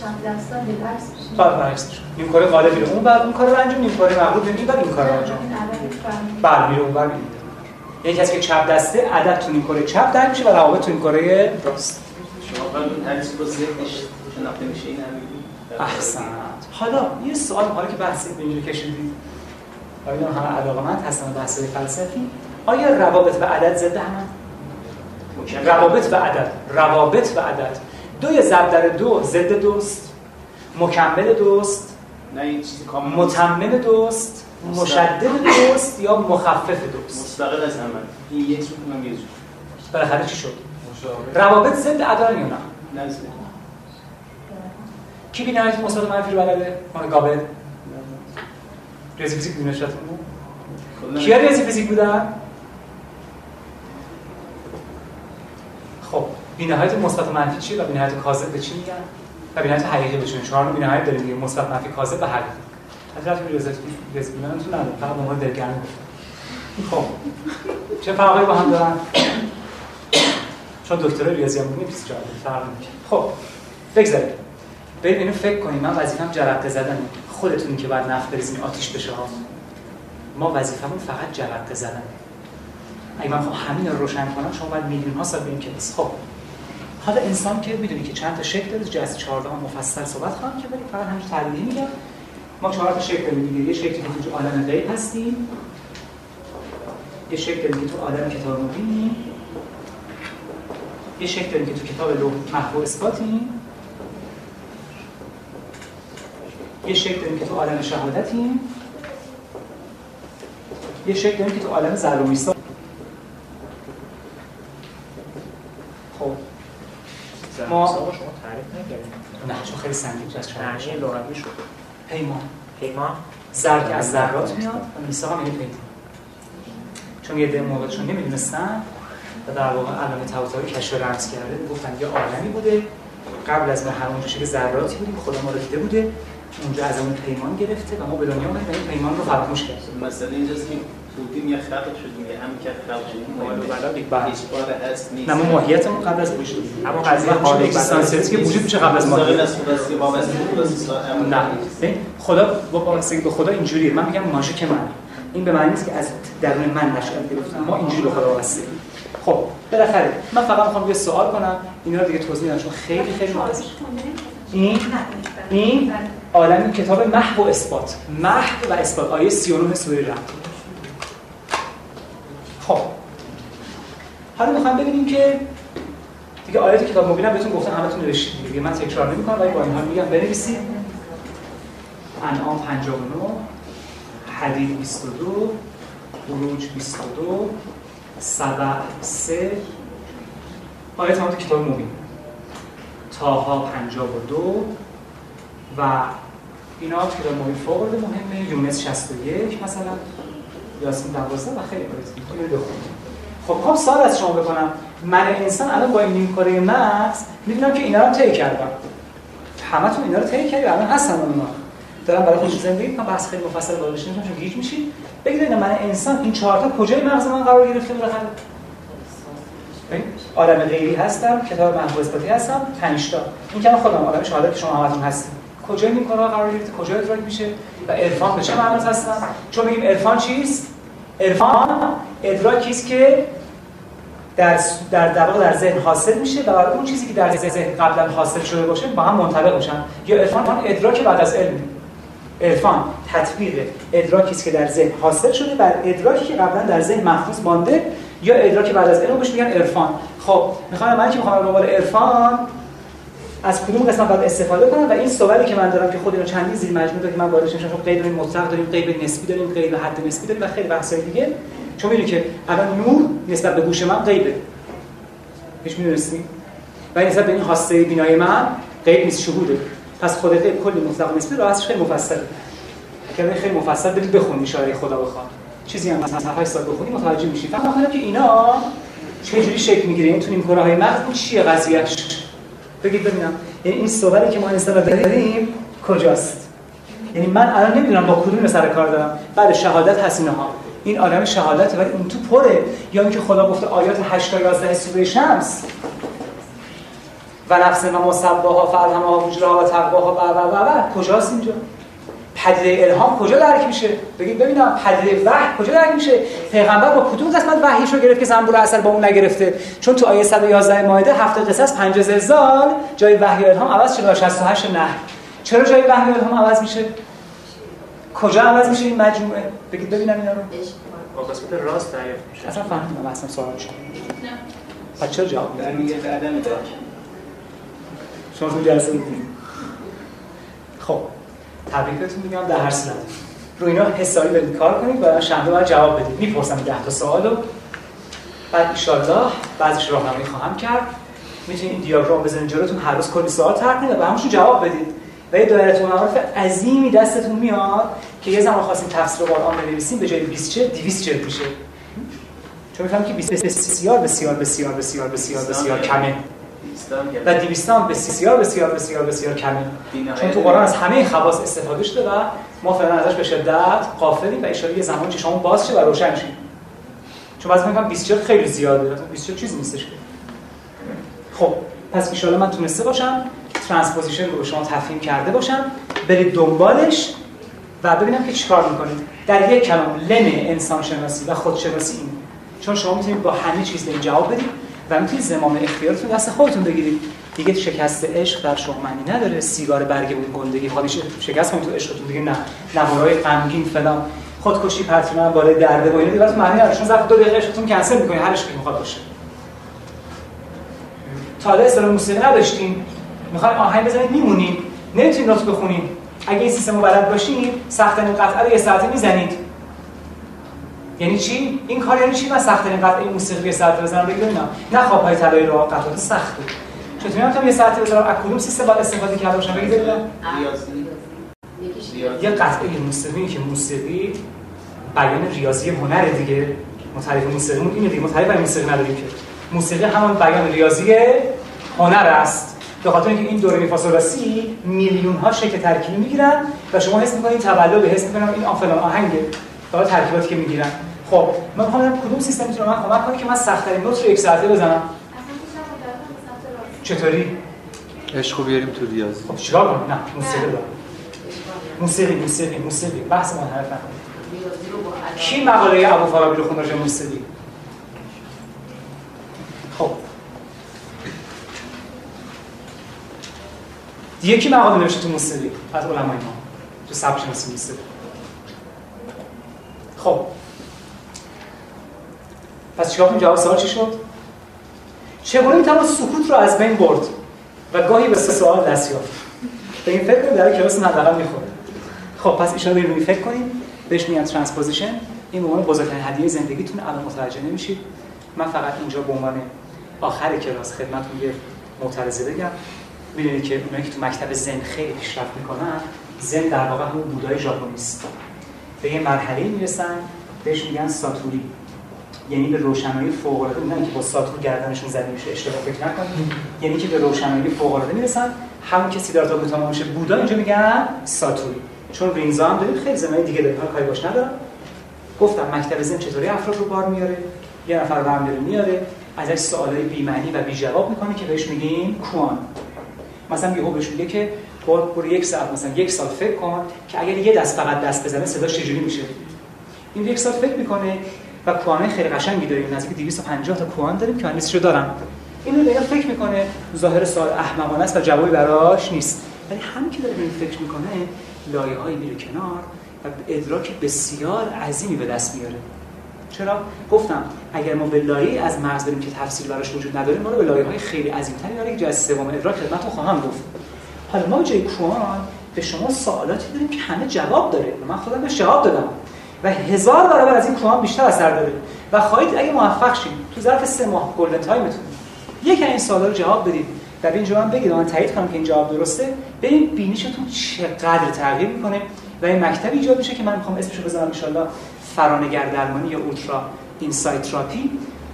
چند دستا به درس بشین بله برعکس میشه نیم کره غالب میره. اون بر اون کار رو انجام نیم کره مغلوب این بر این کار رو انجام. این فهمید. بله میره اون بر میره یعنی کسی که چپ دسته عدد تو نیم کره چپ در میشه و روابط تو نیم کره راست شما هر با ذهنش شناخته میشه این حالا یه سوال حالا که بحثی به اینجا کشیدید. آیا همه علاقمند هستن به بحث فلسفی؟ آیا روابط و عدد ضد هم روابط و عدد. روابط و عدد. دوی ضرب در دو ضد دوست. مکمل دوست. نه این چیزی کامل متمم دوست. مشدد دوست یا مخفف دوست. مستقل از همه. این یک رو کنم یه جور بالاخره چی شد؟ روابط ضد عدالن یا نه؟ نه ذهن. کی بی نهایت مثبت و منفی رو بلده؟ مال گابل ریاضی فیزیک دونشتون بود کلا کیا ریاضی فیزیک بودن؟ خب بی نهایت مثبت منفی چیه و بی نهایت کاذب به چی میگن؟ و بی نهایت حقیقی چی میگن؟ چهار بی نهایت داریم دیگه مثبت منفی کاذب و حقیقی. از رفت ریاضی بودنتون نداره فقط عنوان دلگرمی گفتم. خب. چه فرقی با هم دارن؟ چون دکترای ریاضی هم بودیم جواب فرق خب. بگذارید بریم اینو فکر کنیم. من وظیفم جرقه زدنه. خودتونی که بعد نفت بریزین آتیش بشه ها. ما وظیفمون فقط جرقه زدنه. اگه من خب همین رو روشن کنم شما باید میلیون ها سال بریم کلاس. خب. حالا انسان که می‌دونی که چند تا شکل داره جلسه 14 هم مفصل صحبت خواهم که ولی فقط همین تعلیمی میگم. ما چهار تا شکل داریم. یه شکلی که تو عالم غیب هستیم. یه شکل داریم که تو عالم کتاب مبینیم. یه شکل داریم که تو کتاب لوح محو اثباتیم. یه شکل داریم که تو عالم شهادتیم. یه شکل داریم که تو عالم ذره و میثاق خب ما- ما شما تعریف نکردیم نه چون خیلی سنگین از چهار لغوی شد. پیمان. پیمان؟ زر که از ذرات میاد و میثاق هم یعنی پیمان. چون یه ده موقعشون نمی‌دونستن و در واقع علامه طباطبایی کشف رمز کرده گفتن یه عالمی بوده. قبل از ما هر اونجا شکل ذراتی بودیم خدا ما رو دیده بوده. اونجا از اون پیمان گرفته و ما به دنیا اومدیم پیمان رو فراموش کردیم. مسئله اینجاست که بودیم یا خلق شدیم یا همین که خلق شدیم. بیگ بله. هست نیست. نه ما ماهیتمون قبل از وجود. اما قضیه حال اگزیستانسیالیسم که وجود میشه قبل از ماهیت. نه. خدا با به خدا اینجوریه. من میگم ماشه که من این به معنی نیست که از درون من نشأت گرفتم. ما اینجوری به خدا وابسته خب بالاخره من فقط می‌خوام یه سوال کنم. اینا رو دیگه توضیح ندم چون خیلی خیلی مهمه. این این عالم کتاب محو و اثبات. محو و اثبات. آیه 39 سوره رحم. خب. حالا می‌خوام ببینیم که دیگه آیات کتاب مبینم بهتون گفتم همتون نوشتید دیگه. من تکرار نمی‌کنم ولی با این حال میگم بنویسید. انعام 59 حدید 22 بروج 22 سبع 3 آیات همون کتاب مبین. تاها 52 و اینا کتاب مبین. فوق مهمه. یونس 61 مثلا. یاسین 12 و خیلی بخونید خب خب سوال از شما بکنم. من انسان الان با این نیم کره مغز می‌دونم که اینا رو طی کردم. همتون اینا رو طی کردید الان هستن اونا دارم برای خودشون زندگی می‌کنم بحث خیلی مفصل بالاش نمیشه چون گیج میشید بگید اینا من انسان این چهار تا کجای مغز من قرار گرفته بالاخره؟ عالم غیبی هستم کتاب محبوب اثباتی هستم 5 تا. این که خودم عالم شهادت شما همتون هستیم کجای این کارا قرار گرفته کجا ادراک میشه؟ و عرفان به چه معنی هستن؟ چون میگیم عرفان چیست؟ عرفان ادراکی است که در در در در ذهن حاصل میشه و بر اون چیزی که در ذهن قبلا حاصل شده باشه با هم منطبق میشن. یا عرفان ادراک بعد از علم. عرفان تطبیق ادراکی است که در ذهن حاصل شده بر ادراکی که قبلا در ذهن محفوظ مانده یا ادراک بعد از علم بهش میگن عرفان. خب می‌خوام من که می‌خوام عنوان عرفان از کدوم قسمت باید استفاده کنم؟ و این سوالی که من دارم که خود اینو چندین زیر مجموعه که من واردش میشم چون غیب مطلق داریم غیب نسبی داریم غیب حد نسبی داریم و خیلی بحثای دیگه. چون می‌دونی که اول نور نسبت به گوش من غیبه. هیچ می‌دونستی؟ و نسبت به این خواسته بینای من غیب نیست شهوده. پس خود غیب کلی مطلق نسبی راستش خیلی مفصله که خیلی مفصل برید بخونی اشاره خدا بخواد. چیزی هم مثلا 8 سال بخونی متوجه میشی. فقط که اینا چه جوری شکل می‌گیره؟ این تو این کره های مغز چیه قضیهش بگید ببینم. یعنی این سوالی که ما انسان داریم کجاست؟ یعنی من الان نمی‌دونم با کدوم سر کار دارم. بعد شهادت هست اینها. این عالم شهادت ولی اون تو پره. یا اینکه خدا گفته آیات 8 تا 11 سوره شمس. و نفس و مصباها فالهمها فجورها و تقواها و و و. کجاست اینجا؟ پدیده الهام کجا درک میشه؟ بگید ببینم پدیده وحی کجا درک میشه؟ پیغمبر با کدوم قسمت وحیش رو گرفت که زنبور اثر با اون نگرفته؟ چون تو آیه 111 مائده هفته قصص 5 زلزال جای وحی الهام عوض شده 68 نه. چرا جای وحی الهام عوض میشه؟ کجا عوض میشه این مجموعه؟ بگید ببینم اینا رو. با قسمت راست دریافت میشه. اصلا فهمیدم اصلا سوال شما پس چرا جواب میگه عدم شما تو جلسه می‌دونید تبریکتون میگم در هر صورت. رو اینا حسابی برید کار کنید و شنبه باید جواب بدید. می‌پرسم 10 تا سوالو بعد ان شاء الله بعضیش راهنمایی خواهم کرد. می‌تونید این دیاگرام بزنید جلوتون هر روز کلی سوال طرح کنید و همشون جواب بدید. و یه دایره معارف عظیمی دستتون میاد که یه زمان خواستیم تفسیر قرآن بنویسیم به جای 20 چه 200 چه میشه. چون می‌فهمم که 20 بسیار بسیار بسیار بسیار بسیار بسیار کمه. و 200 هم بسیار بسیار بسیار بسیار کمه چون تو قرآن از همه خواص استفاده شده و ما فعلا ازش به شدت غافلیم و ان یه زمان که شما باز شه و روشن شید چون بعضی میگم 24 خیلی زیاده. 24 چیزی نیستش که. خب پس ان من تونسته باشم transposition رو به شما تفهیم کرده باشم. برید دنبالش و ببینم که چیکار می‌کنید. در یک کلام لم انسان شناسی و خودشناسی این. چون شما می‌تونید با همه چیز به جواب بدید. و می‌تونید زمام اختیارتون دست خودتون بگیرید. دیگه شکست عشق در شما معنی نداره. سیگار برگ بود گندگی. خودش شکست کنید تو عشقتون دیگه نه. نوارای غمگین فلان. خودکشی پرتونه بالای درده با اینا. دیگه معنی نداره. چون ظرف دو دقیقه عشقتون کنسل می‌کنید هر عشقی می‌خواد باشه. تا حالا اصلا موسیقی نداشتین. می‌خواین آهنگ بزنید میمونید نمی‌تونید نوت بخونید اگه این سیستم رو بلد باشین سخت‌ترین قطعه رو یه ساعته می‌زنید. یعنی چی؟ این کار یعنی چی؟ من سخت‌ترین قطعه موسیقی ساعت بزنم بگید نه. نه خواب‌های طلایی رو قطعات سخته. چطوری می‌تونم یه ساعت بزنم؟ از کدوم سیستم باید استفاده کرده باشم؟ بگید یه قطعه موسیقی که موسیقی بیان ریاضی هنر دیگه. متعریف موسیقی اینه دیگه. متعریف موسیقی نداریم که. موسیقی همون بیان ریاضی هنر است. به خاطر اینکه این دوره میفاسولاسی میلیون ها شکل ترکیبی می‌گیرن و شما حس می‌کنید تولد حس می‌کنم این فلان آهنگه. فقط ترکیباتی که می‌گیرن. خب من می‌خوام کدوم سیستم می‌تونه من کمک کنه که من سخت ترین نوت رو یک ساعته بزنم. چطوری؟ عشقو بیاریم تو ریاضی. خب چیکار کنم؟ نه موسیقی دارم موسیقی موسیقی موسیقی. بحث من حرف کی مقاله ابو فارابی رو راجع موسیقی؟ خب. یکی مقاله نوشته تو موسیقی. از علمای ما. تو سبک شناسی موسیقی. خب. پس چیکار کنیم؟ جواب سوال چی شد؟ چگونه می‌توان سکوت رو از بین برد و گاهی به سوال دست یافت؟ به این فکر کنید در کلاس حداقل می‌خوره. خب پس ایشالا بریم فکر کنیم. بهش میگن transposition این به عنوان بزرگترین هدیه زندگیتون. الان متوجه نمیشید. من فقط اینجا به عنوان آخر کلاس خدمتتون یه معترضه بگم. می‌دونید که اونایی که تو مکتب ذن خیلی پیشرفت می‌کنن ذن در واقع همون بودای ژاپنی است به یه مرحله می‌رسن بهش میگن ساتوری. یعنی به روشنایی فوق العاده نه که با ساتور گردنشون زده میشه اشتباه فکر نکنید. یعنی که به روشنایی فوق العاده می‌رسن همون که سیدارتا گوتاما میشه بودا اینجا میگن ساتوری. چون رینزا هم داریم خیلی زمانی دیگه حالا کاری باش ندارم. گفتم مکتب ذهن چطوری افراد رو بار میاره؟ یه نفر رو هم میاره ازش سوالای بی معنی و بی جواب می‌کنه که بهش میگیم کوان. مثلا یهو بهش میگه که برو یک ساعت مثلا یک سال فکر کن که اگر یه دست فقط دست بزنه صداش چجوری میشه؟ این یک سال فکر می‌کنه و کوانای خیلی قشنگی داریم نزدیک 250 تا کوان داریم که من دارم. اینو دیگه فکر می‌کنه. ظاهر سوال احمقانه است و جوابی براش نیست. ولی همین که داره این فکر می‌کنه لایه های میره کنار و ادراک بسیار عظیمی به دست میاره. چرا؟ گفتم اگر ما به لایه از مغز بریم که تفسیر براش وجود نداره ما رو به لایه های خیلی عظیم‌تری میاره که جز سوم ادراک خدمتتون خواهم گفت. حالا ما جای کوان به شما سوالاتی داریم که همه جواب داره. و من خودم بهش جواب دادم. و هزار برابر از این کوان بیشتر اثر داره. و خواهید اگه موفق شید تو ظرف سه ماه golden time تون یک این سوالا رو جواب بدید. در اینجا من بگید. من تایید کنم که این جواب درسته. ببین بینشتون چقدر تغییر می‌کنه و این مکتب ایجاد میشه که من می‌خوام اسمشو بذارم ان فرانگر درمانی یا ultra insight therapy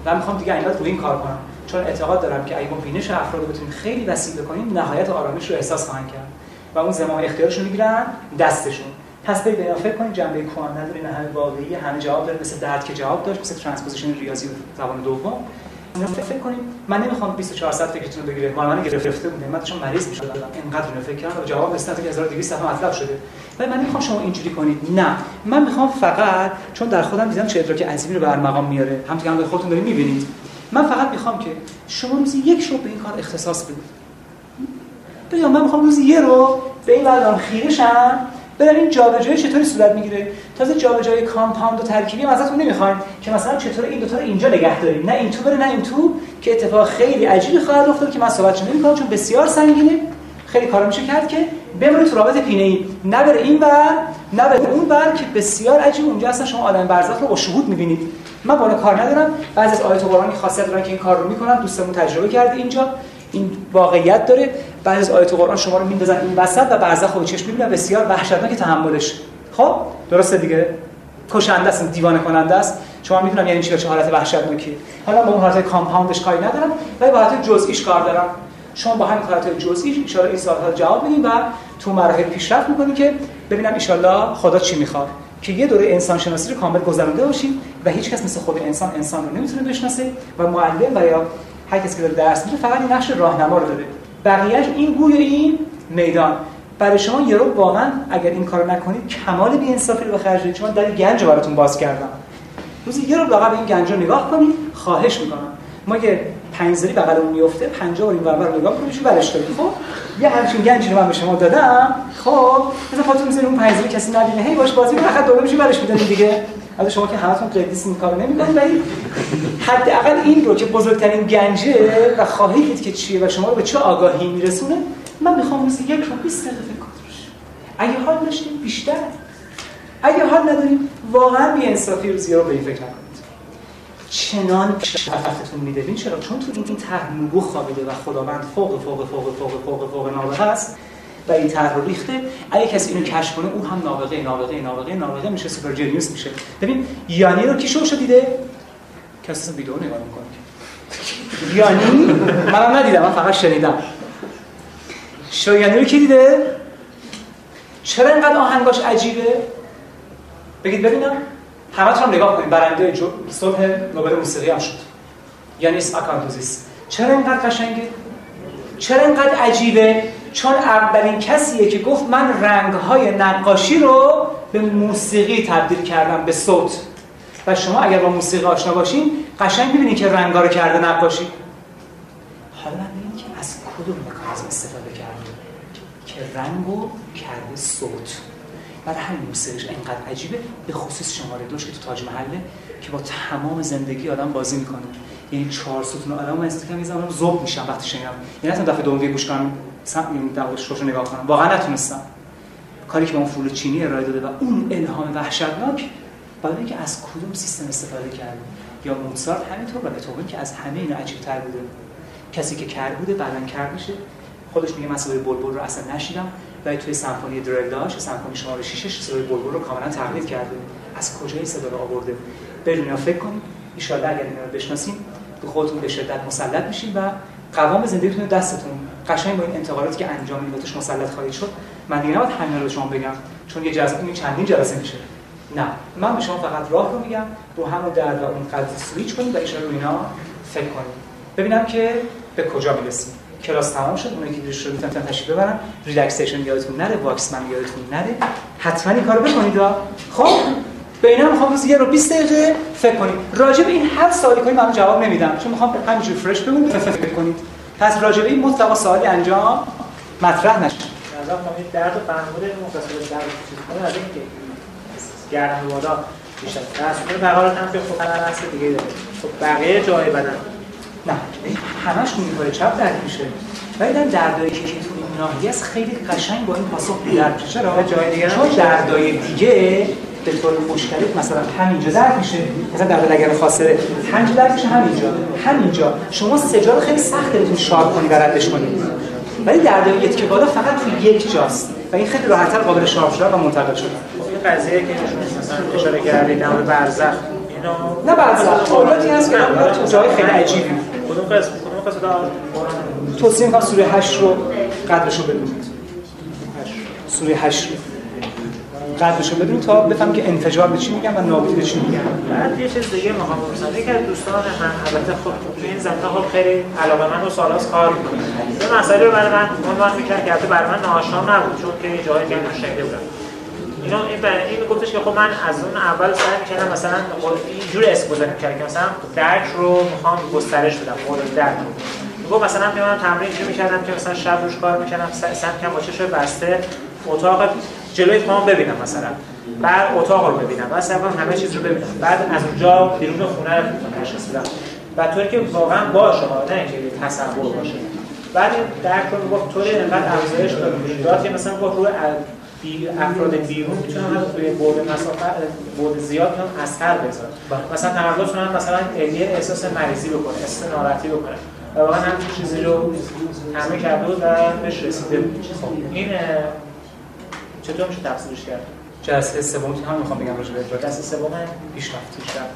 و می‌خوام دیگه اینقدر روی این کار کنم. چون اعتقاد دارم که اگه ما بینش افراد رو بتونیم خیلی وسیع بکنیم نهایت آرامش رو احساس خواهند کرد. و اون زمان اختیارشون می‌گیرن دستشون. پس برید بیان فکر کنید جنبه کوان نداره نه همه واقعی همه جواب داره مثل درد که جواب داشت مثل transposition ریاضی زبان دوم. اینا فکر کنیم من نمی‌خوام 24 ساعت فکرتون رو بگیره مال من گرفته بوده. من داشتم مریض می‌شدم. اینقدر اینو فکر کردم و جواب رسید که 1200 صفحه مطلب شده. ولی من نمی‌خوام شما اینجوری کنید. نه. من می‌خوام فقط چون در خودم دیدم چه ادراک عظیمی رو برام میاره. همونطور که هم خودتون دارید می‌بینید. من فقط می‌خوام که شما روزی یک شو به این کار اختصاص بدید. بگم من می‌خوام روزی یه رو به این بردارم خیره شم این جابجایی چطوری صورت می‌گیره. تازه جابجایی کامپاوند و ترکیبی هم ازتون نمی‌خوایم که مثلا چطور این دو تا رو اینجا نگه داریم نه این تو بره نه این تو که اتفاق خیلی عجیبی خواهد افتاد که من صحبتش نمی‌کنم چون بسیار سنگینه. خیلی کارا میشه کرد که بمونه تو رابط پینه ای نبره این بر نبره اون بر که بسیار عجیب. اونجا اصلا شما عالم برزخ رو با شهود می‌بینید. من بالا کار ندارم. بعضی از آیات قرآنی خاصیت دارن که این کار رو می‌کنن دوستمون تجربه کرده اینجا. این واقعیت داره. بعضی از آیات قرآن شما رو میندازن این وسط و برزخ رو چشم می‌بینن. بسیار وحشتناک تحملش. خب؟ درسته دیگه. کشنده است دیوانه کننده است. شما می‌دونم یعنی چه حالت وحشتناکی. حالا با اون حالت کامپاوندش کاری ندارم ولی با حالت جزئیش کار دارم. شما با همین حالت جزئی ان این سوالات جواب بدید و تو مراحل پیشرفت می‌کنید که ببینم ان خدا چی می‌خواد. که یه دوره انسان شناسی رو کامل گذرونده باشیم و هیچ کس مثل خود انسان انسان رو نمی‌تونه بشناسه و معلم و یا هر کسی که داره درس میده فقط این نقش راهنما رو داره. بقیه‌اش این گوی این میدان. برای شما یه رو واقعا اگر این کارو نکنید کمال بی انصافی رو به خرج بدید چون در گنج براتون باز کردم. روزی یه رو واقعا به این گنج رو نگاه کنید خواهش می‌کنم. ما یه پنځری بغلمون میفته 50 بار این ور نگاه کنید برش دارید خب یه همچین گنجی رو من به شما دادم. خب مثلا خودتون می‌ذارید اون پنځری کسی نبینه. هی باش بازی فقط دوباره میشه برش می‌دونید دیگه. از شما که همتون قدیس این کارو نمی‌کنید. ولی حداقل این رو که بزرگترین گنجه و خواهید که چیه و شما رو به چه آگاهی میرسونه من می‌خوام روزی یک رو 20 دقیقه فکر اگه حال داشتیم بیشتر. اگه حال نداریم واقعا بی انصافی روزی رو به این فکر نکنید. چنان شفافتون میده. چرا؟ چون تو این طرح نبوغ خوابیده و خداوند فوق فوق فوق فوق فوق فوق نابغه است و این طرح ریخته. اگه کسی اینو کشف کنه اون هم نابغه نابغه نابغه نابغه میشه سوپر جنیوس میشه. ببین یانی رو کی شو دیده؟ کسی ویدیو نگاه می‌کنه. یانی منم ندیدم من فقط شنیدم. شایانی رو کی دیده؟ چرا اینقدر آهنگاش عجیبه؟ بگید ببینم. همه هم نگاه کنید برنده جو صبح نوبل موسیقی هم شد. یانیس اکانتوزیس چرا اینقدر قشنگه؟ چرا اینقدر عجیبه؟ چون اولین کسیه که گفت من رنگهای نقاشی رو به موسیقی تبدیل کردم به صوت. و شما اگر با موسیقی آشنا باشین قشنگ می‌بینید که رنگا رو کرده نقاشی. حالا من که از کدوم مکانیزم استفاده کرده که رنگو کرده صوت؟ برای همین موسیقیش اینقدر عجیبه به خصوص شماره دوش که تو تاج محله که با تمام زندگی آدم بازی می‌کنه. یعنی چهار ستون آدم من استکم می‌زنم زوب میشم وقتی شنیدم. یعنی اصلا دفعه دوم گوش کنم این رو نگاه کنم. واقعا نتونستم. کاری که به اون فول چینی ارائه داده و اون الهام وحشتناک بعد اینکه از کدوم سیستم استفاده کرده یا موزارت همینطور و به که از همه اینا عجیب تر بوده. کسی که کر بوده بعدن کر میشه خودش میگه مسئله بلبل رو اصلا نشیدم. ولی توی سمفونی درلداش سمفونی شماره 6 صدای بلبل رو کاملا تقلید کرده. از کجای صدا رو آورده؟ بریم فکر کنیم ان اگر اینا رو بشناسیم به خودتون به شدت مسلط میشین و قوام زندگیتون دستتون قشنگ با این انتقالاتی که انجام میدادش مسلط خواهید شد من دیگه نباید همین رو شما بگم چون یه جلسه این چندین جلسه میشه. نه. من به شما فقط راه رو میگم رو همون درد و اون قضیه سویچ کنید و ایشون رو اینا فکر کنید. ببینم که به کجا می‌رسیم. کلاس تمام شد اونایی که دیروز شد می‌تونن تشریف ببرن relaxation یادتون نره واکمن یادتون نره حتما این کارو بکنید. خب به اینا می‌خوام یه رو 20 دقیقه فکر کنید. راجع به این هر سوالی کنید من جواب نمیدم. چون می‌خوام همینجوری فرش بگم فکر کنید. پس راجع به این مطلقا سوالی انجام مطرح نشه. نظر کنم درد و فرمود متصل به درد چیز کنه از اینکه گردن بالا بیشتر. دستور بغلات هم که خب هست دیگه داره. خب بقیه جای بدن. نه همش کار چپ درد میشه ولی در دردایی که تو این ناحیه است خیلی قشنگ با این پاسخ درد میشه چرا؟ جای دیگه چون دردای دیگه به طور مشترک مثلا همینجا درد میشه مثلا درد لگن خاصره همینجا درد میشه همینجا همینجا. شما سجا رو خیلی سخت بتونید sharp کنید و ردش کنید ولی دردای که بالا فقط تو یک جاست. و این خیلی راحت‌تر قابل sharp شدن و منتقل شدن. خب این قضیه که مثلا اشاره کردید در برزخ. اینو نه برزخ. حالاتی هست که جای خیلی عجیبی. کدوم قسم کدوم قسم دار توصیه می‌کنم سوره 8 رو قدرش رو بدونید. سوره 8 رو قدرش رو بدونید تا بفهم که انفجار به چی میگن و نابودی به چی میگن. بعد یه چیز دیگه می‌خوام یکی از دوستان من البته خب این زمینه خب خیلی علاقه من و سالاس کار می‌کنه. یه مسئله رو برای من عنوان می‌کرد که البته برای من ناآشنا نبود چون که جایی دیگه شنیده بودم. اینو این این گفتش که خب من از اون اول سعی می‌کردم مثلا اینجور اسم گذاری می‌کردم که مثلا درک رو می‌خوام گسترش بدم مورد درک رو. میگم مثلا میام تمرین اینجوری می‌کردم که مثلا شب روش کار می‌کردم سعی کنم با چشم بسته اتاق جلوی پام ببینم مثلا بعد اتاق رو ببینم بعد سعی کنم همه چیز رو ببینم بعد از اونجا بیرون خونه رو تشخیص بدم. و طوری که واقعا باشه نه اینکه تصور باشه. بعد درک رو می‌گفت طوری انقدر افزایش داد مثلا گفت روی بی افراد بیرون می‌تونن حتی توی بعد مسافت بعد زیاد هم اثر بذارن مثلا تمرکز کنن مثلا علیه احساس مریضی بکنه احساس ناراحتی بکنه. و واقعا همین چیزی رو همه کرده بود و بهش رسیده بود. خب. این چطور میشه تفسیرش کرد؟ جلسه سوم هم می‌خوام بگم راجع به جلسه سوم پیشرفت. پیشرفت.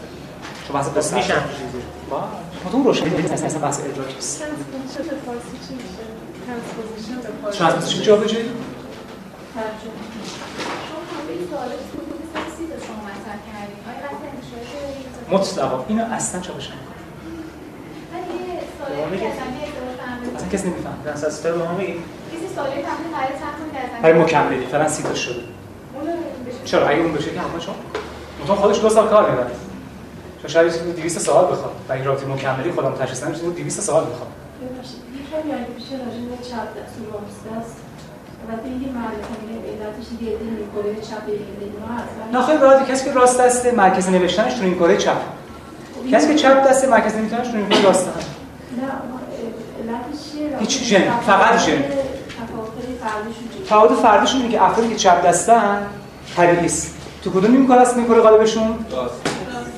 چون بحث بس میشم چیزی. با؟ خودمون روشن نیست اصلا بحث ادراک است ترانسپوزیشن مطلقا اینو اصلا چاپش نمی‌کنه اصلا کسی نمیفهم نه اساس تو به ما میگی؟ کسی سوالی تمرین قرار چند تا کردن برای مکملی. فعلا سی تا شده. چرا؟ اگه اون بشه که همه چون؟ مثلا خودش دو سال کار می‌بره. چون شاید 200 سوال بخواد. و این رابطه مکملی خودم تشخیص نمیشه 200 سوال بخواد یه کمی اگه بشه راجع به چپ دست و راست علتش چپ نه خیلی راحته کسی که راست دسته مرکز نوشتنش تو این کره چپ. کسی که چپ دسته مرکز نوشتنش تو این کره راست نه هیچ ژن فقط ژن. تفاوت فردیشون اینه که افرادی که چپ دستن طبیعی است. تو کدوم این کار است؟ این کار غالبشون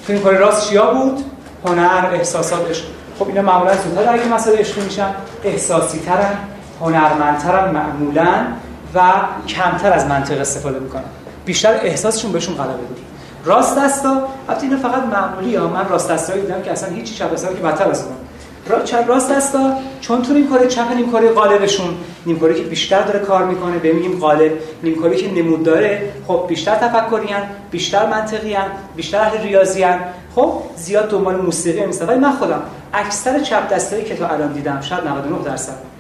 تو این کار راست چیا بود؟ هنر احساسات عشق خب اینا معمولا زودتر این مسئله عشقی میشن احساسی ترن هنرمندترن معمولا و کمتر از منطق استفاده می‌کنن بیشتر احساسشون بهشون غلبه بود راست دستا البته اینا فقط معمولی ها. من راست دستایی دیدم که اصلا هیچ دستا که بدتر از اون. راست دستا چون تو این کار چپ نیم کاری غالبشون. نیم کاری که بیشتر داره کار می‌کنه به میگیم غالب. نیم کاری که نمود داره خب بیشتر تفکری بیشتر منطقی هن، بیشتر اهل ریاضی هن. خب زیاد دنبال موسیقی نیستن ولی من خودم اکثر چپ دستایی که تا الان دیدم شاید 99 درصد.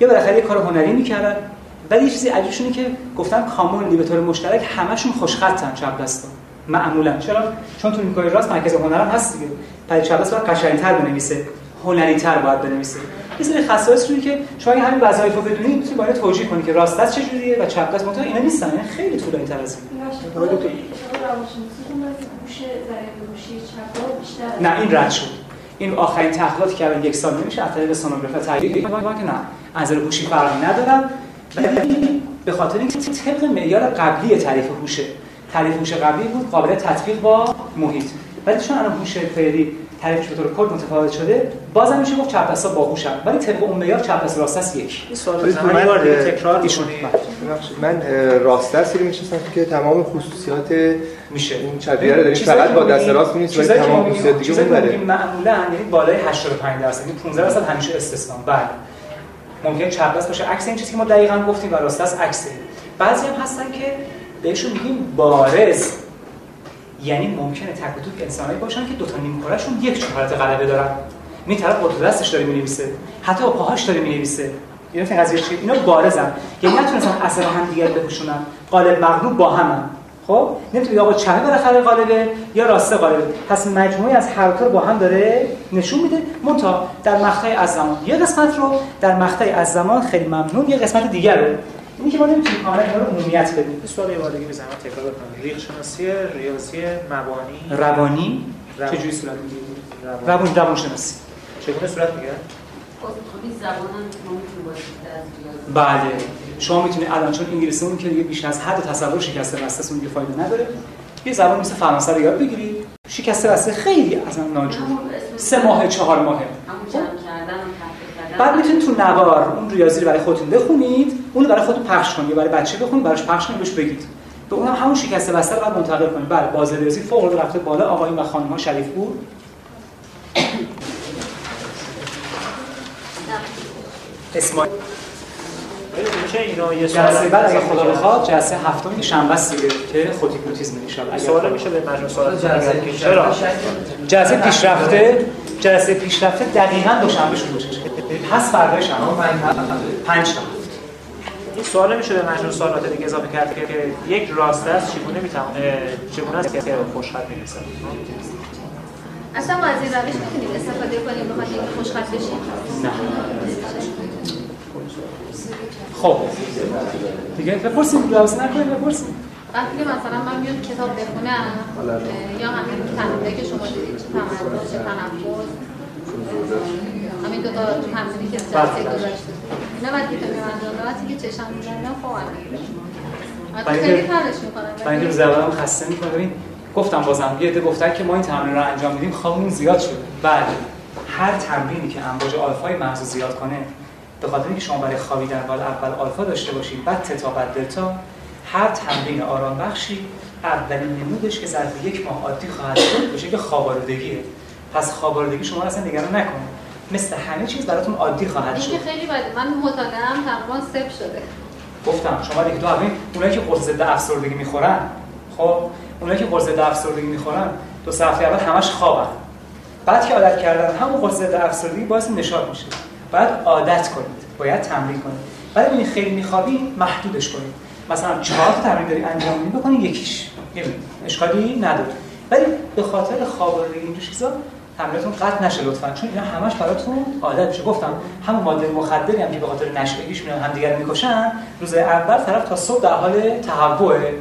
یا بالاخره یه کار هنری می‌کردن. ولی یه چیزی عجیبشونه که گفتن کامونلی به طور مشترک همشون خوشخطن چپ دستا. معمولا. چرا؟ چون تو این کار راست مرکز هنرم هست دیگه. پای چپ دست باید قشنگ‌تر بنویسه. هنری تر باید بنویسه. یه سری خصایص روی که شما اگه همین وظایف رو بدونید می‌تونید باید توجیه کنید که راست دست چجوریه و چپ دست اینا نیستن. یعنی خیلی طولانی تر از این. نه این رد شد. این آخرین تحقیقاتی که یک سال نمیشه از طریق سونوگرافی تایید که نه. از هوشی فرقی ندارن. به خاطر اینکه طبق معیار قبلی تعریف هوشه تعریف هوش قبلی بود قابل تطبیق با محیط. ولی چون الان هوش فعلی تعریفش به طور کل متفاوت شده. بازم میشه گفت چپ دستا باهوشن. ولی طبق اون معیار چپ دست راست است یک. این سوال من بار تکرار ایشون. من راست دستی رو می‌شناسم که تمام خصوصیات میشه. این چپیه رو داریم. فقط با دست راست نیست ولی تمام خصوصیات دیگه اون داره معمولا یعنی بالای 85 درصد یعنی 15 درصد همیشه استثنا. بله. ممکن چپ دست باشه. عکس این چیزی که ما دقیقاً گفتیم و راست دست عکس این. بعضی هم هستن که بهشون میگیم بارز. یعنی ممکنه تک و توک انسانایی باشن که دو تا نیم یک حالت غلبه دارن. می طرف با دستش داره می‌نویسه. حتی با پاهاش داره می‌نویسه. این قضیه چیه اینا بارزن. یعنی نتونستن اثر هم دیگر بپوشونن. قالب مغلوب با همن خب؟ نمی‌تونی آقا چپه بالاخره قالبه یا راسته قالبه پس مجموعی از هر رو با هم داره نشون میده. منتها در مقطعی از زمان یه قسمت رو در مقطعی از زمان خیلی ممنون. یه قسمت دیگر رو. اینی که ما نمی‌تونیم کاملا اینا رو عمومیت بدیم. سوال یه بار دیگه بزنم تکرار کنم ریق شناسی ریاضی مبانی؟ روانی؟ روان. چجوری صورت می‌گیره؟ روان. روان روان شناسی چگونه صورت می‌گیره؟ خب از ریاضی. بله. شما می‌تونید الان چون انگلیسی اون که دیگه بیش از حد تصور شکسته بسته اون دیگه فایده نداره یه زبان مثل فرانسه رو یاد بگیرید. شکسته بسته خیلی اصلا ناجور. همون اسم- سه ماه چهار ماهه همون جمع کردن و تحقیق کردن بعد می‌تونید تو نوار اون ریاضی رو برای خودتون بخونید اونو برای خودتون پخش کنید برای بچه بخونید براش پخش کنید بهش بگید. به اونم همون شکسته بسته رو بعد منتقل کنید. بله باز ریاضی فوق العاده رفته بالا. آقایون و خانم‌ها شریف بود اسماعیل. میشه اینو یه سوال جلسه بعد اگه خدا بخواد. جلسه هفتم که شنبه است دیگه که خود هیپنوتیزم ان شاء الله سوال میشه به مجموع دیگر که چرا؟ جلسه پیشرفته جلسه پیشرفته دقیقاً دوشنبه شروع میشه. پس فردای شنبه. پنج تا این سوال میشه به مجموع سوالات دیگه اضافه کرد که یک راست است چگونه می‌تونه چگونه است که خوشخط می‌رسه اصلا ما از این روش می‌تونیم استفاده کنیم بخوایم یک خوشخط بشیم. نه. خب. دیگه بپرسید لحظه نکنید بپرسید وقتی که مثلا من میام کتاب بخونم یا همین تمرینه که شما دیدید چه تمرکز چه تنفس همین دو تا تمرینی که جلسه گذاشته اینا بعد که میام انجام بدم وقتی که چشم می‌زنم برای خیلی ترش می‌کنم. برای اینکه زبانم خسته می‌کنه ببین گفتم بازم یه عده گفتن که ما این تمرین رو انجام میدیم. خوابمون زیاد شده بله هر تمرینی که امواج آلفای مغز زیاد کنه به خاطر اینکه شما برای خوابیدن باید اول آلفا داشته باشید بعد تتا بعد دلتا هر تمرین آرام بخشی اولین نمودش که ظرف یک ماه عادی خواهد شد بشه که خوابالودگیه پس خوابالودگی شما اصلا نگران نکنید مثل همه چیز براتون عادی خواهد این شد. که خیلی بده. من مطالعه هم تقریبا صفر شده. گفتم شما دیگه دو ببین اونایی که قرص ضد افسردگی می‌خورن خب؟ اونایی که قرص ضد افسردگی می‌خورن دو هفته اول همش خوابن. بعد که عادت کردن همون قرص ضد افسردگی باعث نشاط میشه. باید عادت کنید. باید تمرین کنید. ولی ببینید خیلی میخوابی محدودش کنید. مثلا چهار تمرین داری انجام میدی بکنید یکیش. اشکالی نداره. ولی به خاطر خوابالودگی اینجور چیزا تمرینتون قطع نشه لطفا. چون اینا همش براتون عادت میشه. گفتم همون ماده مخدری هم که به خاطر نشئگیش میان همدیگه رو می‌کشن روز اول طرف تا صبح در حال تهوعه.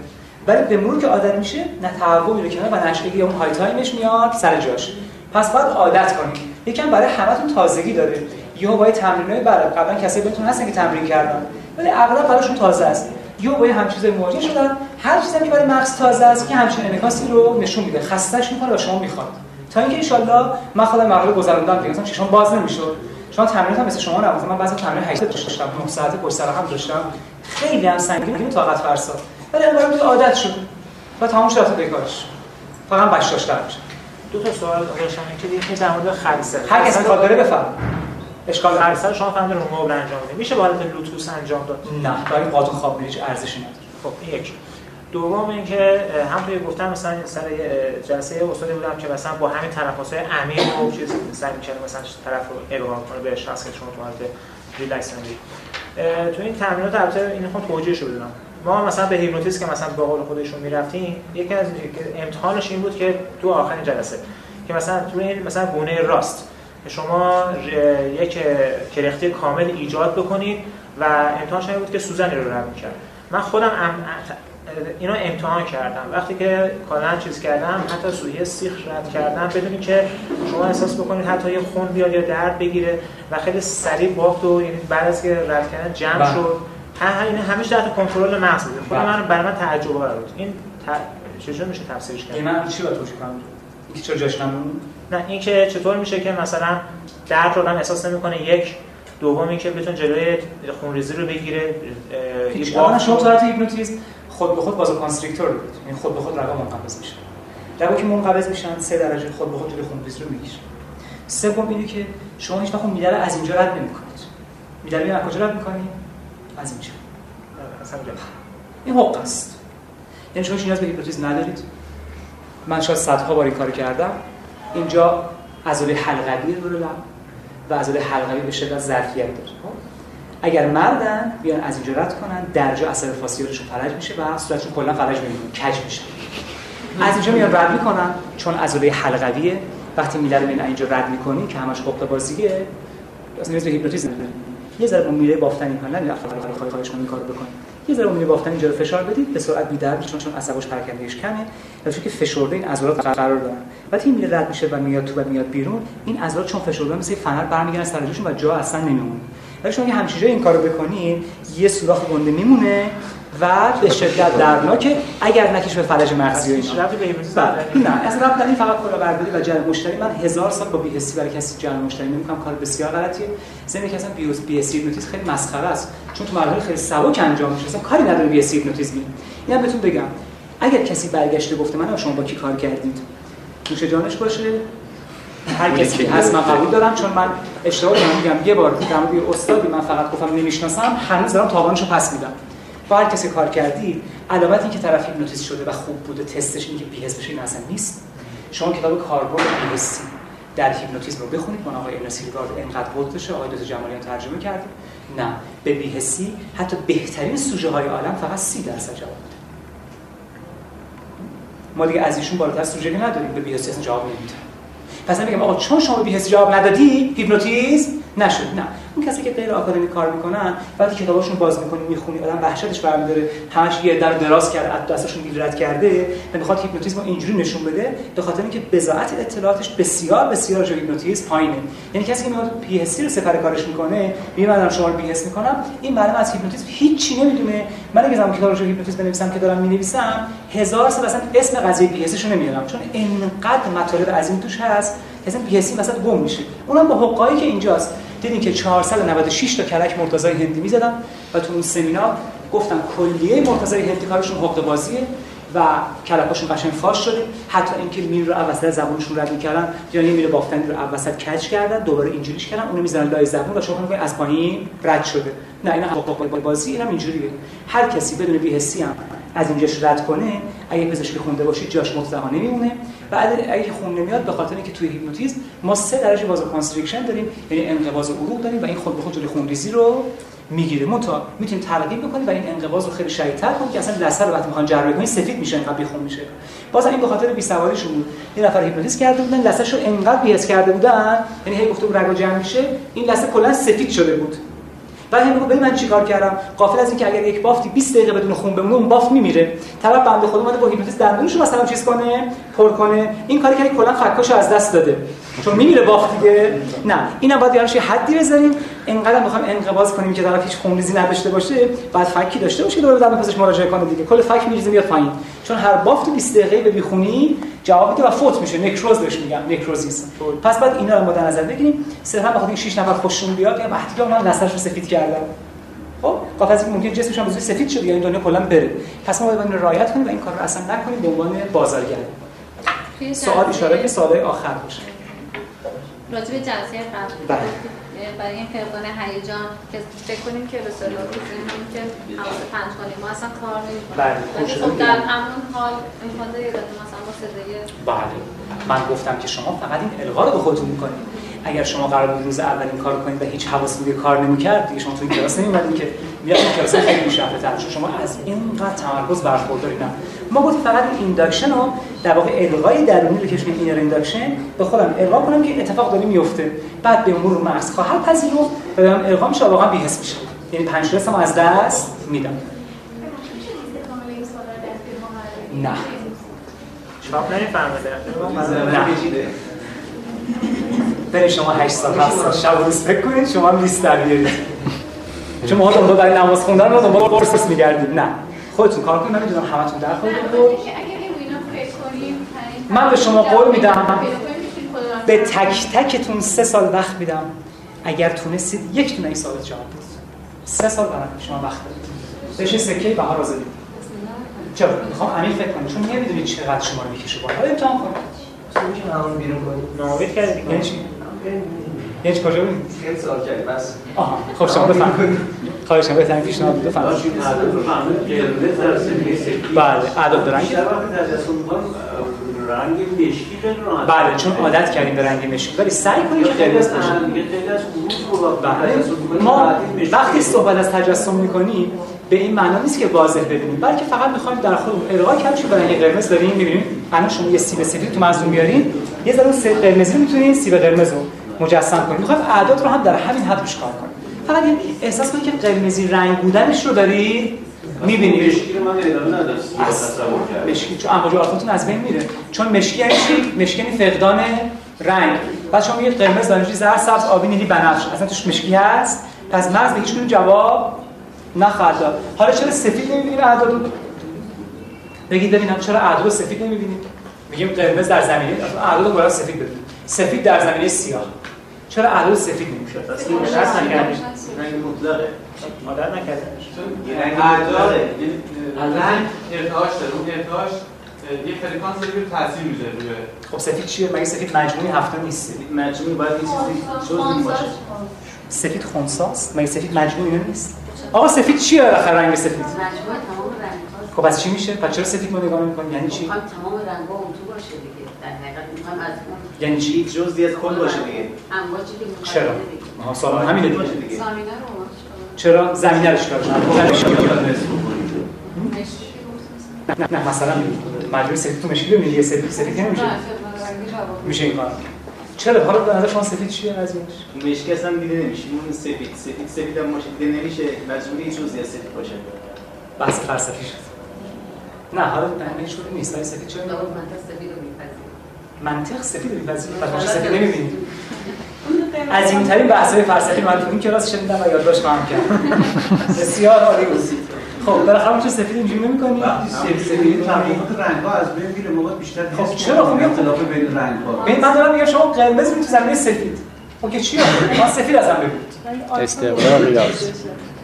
ولی به مرور که عادت میشه نه تهوع میره کنار و نشئگی اون high time ش میاد سر جاش. پس باید عادت کنید. یکم برای همتون تازگی داره. یهو با تمرینای برای قبلا کسی بهتون هستن که تمرین کردن ولی اغلب براشون تازه است. یهو با هم چیزای مواجه شدن هر چیزی که برای مغز تازه است که همچین انعکاسی رو نشون میده خستش می‌کنه و شما می‌خواد. تا اینکه ان من خودم مقاله گذروندم دیگه مثلا چشام باز نمی‌شد. شما تمرینات هم مثل شما نبود من بعضی تمرین 8 داشتم 9 ساعت پشت سر هم داشتم. خیلی هم سنگین طاقت فرسا. ولی الان تو عادت شد. و تمام شد بکارش فقط داشتم میشه دو تا سوال داشتم که یکی در مورد خلسه هر کسی بره بفهم اشکال رو شما فهمیدین رو مبل انجام می‌دید میشه با حالت لوتوس انجام داد؟ نه. برای قاطون خواب هیچ ارزشی نداره. خب این یک. دوم اینکه هم توی گفتم مثلا سر جلسه استادی بودم که مثلا با همین تنفس‌های عمیق و چیز سعی می‌کنه مثلا طرف رو ابهام کنه به شخص که شما تو حالت ریلکس تو این تمرینات البته این خود توجیه شده بدونم. ما مثلا به هیپنوتیزم که مثلا به قول خودشون می‌رفتیم یکی از امتحانش این بود که تو آخرین جلسه که مثلا تو این مثلا گونه راست. شما یک کرختی کامل ایجاد بکنید و امتحانش این بود که سوزنی رو رد کرد من خودم ام... اینو امتحان کردم. وقتی که کلا چیز کردم حتی سویه سیخ رد کردم بدونی که شما احساس بکنید حتی یه خون بیاد یا درد بگیره و خیلی سریع باخت و یعنی بعد از که رد کردن جمع بله. شد. ها این همیشه تحت کنترل مغز بود. خود بله. من برای من تعجب آور بود. این ت... چجور میشه تفسیرش کرد؟ این من چی باید توجیه کنم اینکه چرا جاش نمون نه اینکه چطور میشه که مثلا درد رو آدم احساس نمی‌کنه یک. دوم اینکه بتون جلوی خونریزی رو بگیره هیچ اولا شما حالت هیپنوتیزم خود به خود vasoconstrictor دارید یعنی خود به خود رگا منقبض میشن رگا که منقبض میشن سه درجه خود به خود جلوی خونریزی رو می‌گیره. سوم اینه که شما هیچ وقت رو از اینجا رد نمی‌کنید. میدرمین از کجا رد می‌کنی؟ از اینجا. اصلا این حقه است. یعنی شما نیاز به هیپنوتیزم ندارید. من شاید صدها بار این کار کردم. اینجا عضله حلقوی لب و عضله حلقوی به شدت ظرفیت داره. خب؟ اگر مردن بیان از اینجا رد کنن درجا اثر فاسیالشون فلج میشه و صورتشون کلا فلج نمیمونه کج میشه. از اینجا میان رد می‌کنن چون عضله حلقویه. وقتی میله رو اینجا رد می‌کنی که همش قطب بازیه اصلا به هیپنوتیزم یه ذره اون میله بافتنی کنن نه خواهی خواهش کنن این کارو بکنن یه ذره اون بافتن اینجا رو فشار بدید به سرعت بی‌درد چون چون عصبش پراکندگیش کمه. و چون که فشرده این عضلات قرار دارن. وقتی این رد میشه و میاد تو و میاد بیرون این عضلات چون فشرده مثل فنر برمیگردن سر جاشون و جا اصلا نمیمونه. ولی شما اگه همچین این کارو بکنین یه سوراخ گنده میمونه. و به شدت دردناکه. اگر نکش به فلج مغزی اینا. به هیپنوتیزم بله. نه. از رفت این فقط کلاهبرداری و جلب مشتری. من هزار سال با بی حسی برای کسی جلب مشتری نمی‌کنم. کار بسیار غلطیه. زمین که اصلا بی بی حسی هیپنوتیزم خیلی مسخره است. چون تو مرحله خیلی سبک انجام میشه. اصلا کاری نداره بی حسی هیپنوتیزم اینم بهتون بگم. اگر کسی برگشته گفته من شما با کی کار کردید؟ نوش جانش باشه. هر کسی که هست من قبول دارم. چون من اشتباه میگم. یه بار در مورد استادی من فقط گفتم نمی‌شناسم. هنوز دارم تاوانشو پس میدم. با هر کسی کار کردی علامت این که طرف هیپنوتیزم شده و خوب بوده تستش این که بی‌حس بشه این اصلا نیست. شما کتاب کاربرد بی‌حسی در هیپنوتیزم رو بخونید. من آقای النسیلگارد انقدر قدرتشه آقای دکتر جمالیان ترجمه کرده. نه به بی‌حسی حتی بهترین سوژه های عالم فقط 30 درصد جواب میده. ما دیگه از ایشون بالاتر سوژه نداریم. به بی‌حسی اصلا جواب نمیده. پس میگم آقا چون شما بی‌حسی جواب ندادی هیپنوتیزم نشد. نه. اون کسی که غیر آکادمی کار می‌کنن وقتی کتاباشون باز می‌کنی می‌خونی آدم وحشتش برمیداره. همش یه در دراز کرده از دستشون رد کرده و می‌خواد هیپنوتیزم اینجوری نشون بده به خاطر اینکه بضاعت اطلاعاتش بسیار بسیار جو هیپنوتیزم پایینه. یعنی کسی که میاد بی‌حسی رو سفر کارش می‌کنه میگه من شما رو بی‌حس می‌کنم این معلم از هیپنوتیزم هیچی نمی‌دونه. من اگه زمان کتاب رو هیپنوتیزم بنویسم که دارم می‌نویسم هزار سال اصلا اسم قضیه بی‌حسی رو نمیارم. چون انقدر مطالب عظیم توش هست اصلا بی‌حسی مثلا گم میشه. اونم با حقه‌هایی که اینجاست. دیدین که 496 تا کلک مرتاض هندی می‌زدن و تو اون سمینار گفتن کلیه مرتاض هندی کارشون حقه بازیه و کلکاشون قشنگ فاش شده. حتی اینکه میل رو اوسط زبونشون رد می‌کردن یا یه میل بافتنی رو اوسط کج کردن دوباره اینجوریش کردن اونو می‌زنن لای زبون و شما میگن از پایین رد شده. نه اینا حقه بازی اینم اینجوریه. هر کسی بدون بی‌حسی هم از اینجاش رد کنه اگه پزشکی خونده باشید جاش مطلقا نمیمونه و اگه خون نمیاد به خاطر اینکه توی هیپنوتیزم ما سه درجه vasoconstriction داریم یعنی انقباض عروق داریم و این خود به خود خونریزی رو می‌گیره. منتها می‌تونیم ترغیب بکنیم و این انقباض رو خیلی شدیدتر کنیم که اصلا لثه رو وقتی می‌خوان جراحی کنیم سفید میشه انقدر بی‌خون میشه. باز این به خاطر بی سوادیشون بود. یه نفر هیپنوتیزم کرده بودن لثه‌شو انقدر بی‌حس کرده بودن یعنی هی بود رگا جمع میشه این لثه کلا سفید شده بود. بعد هم ببین من چیکار کردم؟ غافل از اینکه اگر یک بافتی 20 دقیقه بدون خون بمونه اون بافت میمیره. طرف بنده خدا اومده با هیپنوتیزم دندونش رو مثلا چیز کنه پر کنه. این کاری که کلا فکاشو از دست داده. چون میمیره بافت دیگه. نه. اینا باید یه حدی بذاریم. اینقدر می‌خوام انقباض کنیم که طرف هیچ خونریزی نداشته باشه بعد فکی داشته باشه که دور دندون پزشک مراجعه کنه دیگه. کل فک میریزه میاد پایین. چون هر بافت 20 دقیقه به بیخونی جواب میده و فوت میشه. نکروز بهش میگم نکروزیس پس بعد اینا رو مد نظر بگیریم. صرفا بخاطر این 6 نفر خوششون بیاد یا وقتی که من لثه‌ش رو سفید کردم. خب؟ قافل از ممکن جسمش هم بزرگ سفید شد یا این دنیا کلا بره. پس ما باید این رعایت کنیم و این کار رو اصلا نکنیم به عنوان بازارگر سوال اشاره که سوالای آخر باشه. راجع به جلسه قبل. بله. برای این فقدان هیجان که فکر کنیم که به صلاح همین که حواس پنج کنیم. ما اصلا کار نمی‌کنه بله خب در همون حال امکان داره مثلا با صدای بله. من گفتم که شما فقط این القا رو به خودتون می‌کنید. اگر شما قرار بود روز اول این کار کنید و هیچ حواسی دیگه کار نمی‌کرد دیگه شما تو این کلاس نمی‌اومدید که میاد این کلاس خیلی پیشرفته‌تر شد شما از اینقدر تمرکز برخورداری نه. ما گفتیم فقط این induction رو در واقع القای درونی رو که اسمش inner induction به خودم القا کنم که اتفاق داره میفته بعد به مرور مغز خواهد پذیرفت و برام القا میشه واقعا بی‌حس میشه یعنی پنج حسم از دست میدم. نه. چاپ نمی‌فهمه نه. برای شما 8 سال 7 سال شب و روز فکر کنید شما هم لیست در بیارید. چون ما دنبال برای نماز خوندن رو دنبال قرص میگردید؟ نه. خودتون کار کنید من می‌دونم همتون در بود من به شما قول میدم. به تک تکتون سه سال وقت میدم. اگر تونستید یک دونه این سال جواب بدید. سه سال برای شما وقت دارید بشه سکه بهار آزادی چرا؟ می‌خوام عمیق فکر کنید چون نمی‌دونید چقدر شما رو می‌کشه بالا. امتحان کنید. بیرون کنید. نامید کردی یعنی چی؟ یعنی کجا بودید خیلی سوال کردی بس. آها خب شما بفرمایید. خواهش کنم بهترین پیشنهاد بفرمایید بله اعداد رنگ رنگ مشکی خیلی راحت. بله چون عادت کردیم به رنگ مشکی. ولی سعی کنید که خیلی قرمز باشه بله. ما وقتی صحبت از تجسم می‌کنیم به این معنا نیست که واضح ببینیم بلکه فقط می‌خوایم در خودمون القا کنیم چون برای قرمز داریم می‌بینیم الان شما یه سیب سفید تو منظور میارین یه ذره سیب قرمزی رو می‌تونین سیب قرمز رو مجسم کنیم می‌خوایم اعداد رو هم در همین حد روش کار کنیم فقط احساس کنید که قرمزی رنگ بودنش رو دارید می‌بینید مشکی من ادامه نداشت مشکی چون امواج از بین میره. چون مشکی یعنی چی؟ مشکی یعنی فقدان رنگ. بعد شما میگید قرمز دانشی زرد سبز آبی نیلی بنفش. اصلا توش مشکی هست. پس مغز به هیچ کدوم جواب نخواهد داد. حالا چرا سفید نمی‌بینیم اعداد رو؟ بگید ببینم چرا اعداد رو سفید نمی‌بینیم. میگیم قرمز در زمینه اعداد رو باید سفید ببینیم سفید در زمینه سیاه. چرا اعداد رو سفید نمیشه؟ اصلا نکردیم رنگ مطلقه عادت نکردیم رنگ اعداد رنگ ارتعاش داره. اون ارتعاش یه فرکانس که تاثیر می‌ذاره روی خب سفید چیه؟ مگه سفید مجموعی هفته نیست؟ مجموعی باید یه چیزی جزئی باشه. سفید خونساست؟ مگه سفید مجموعی نیست؟ آقا سفید چیه بالاخره رنگ سفید؟ مجموعه تمام. خب پس چی میشه؟ پس چرا سفید ما نگاه می‌کنیم یعنی چی؟ می‌خوایم تمام رنگ ها اون تو باشه دیگه. در حقیقت می‌خوایم از اون یعنی چی؟ جزئی از کل باشه دیگه. امواجی که می‌خوایم چرا؟ آها سوال همینه دیگه. زمینه رو چرا؟ زمینه رو چیکار نه نه مثلا مجموعه سفید تو مشکل ببینید یه سفید سفید نمیشه. میشه. این کار. چرا؟ حالا به نظر شما سفید چیه قضیهش مشکی اصلا دیده نمیشه. اون سفید سفید سفید هم باشه دیده نمیشه. مجموعه یه جزئی از سفید باشه. بحث فلسفی شد نه حالا هیچ جوری نیست. ولی سفید چرا اون منطق سفید رو میپذیره منطق سفید رو میپذیره پس ما سفید نمی‌بینید عظیم‌ترین بحث‌های فلسفی من تو این کلاس شنیدم و یادداشت خواهم کرد بسیار عالی بود. خب بالاخره چه سفید اینجوری نمی‌کنی؟ سفید سفید تفاوت رنگ‌ها از بین میره موقع بیشتر خب چرا؟ خب اختلاف بین رنگ‌ها. من دارم میگم شما قرمز می‌تونی زمینه سفید. خب که چی ما سفید ازم بگید استقرار ریاض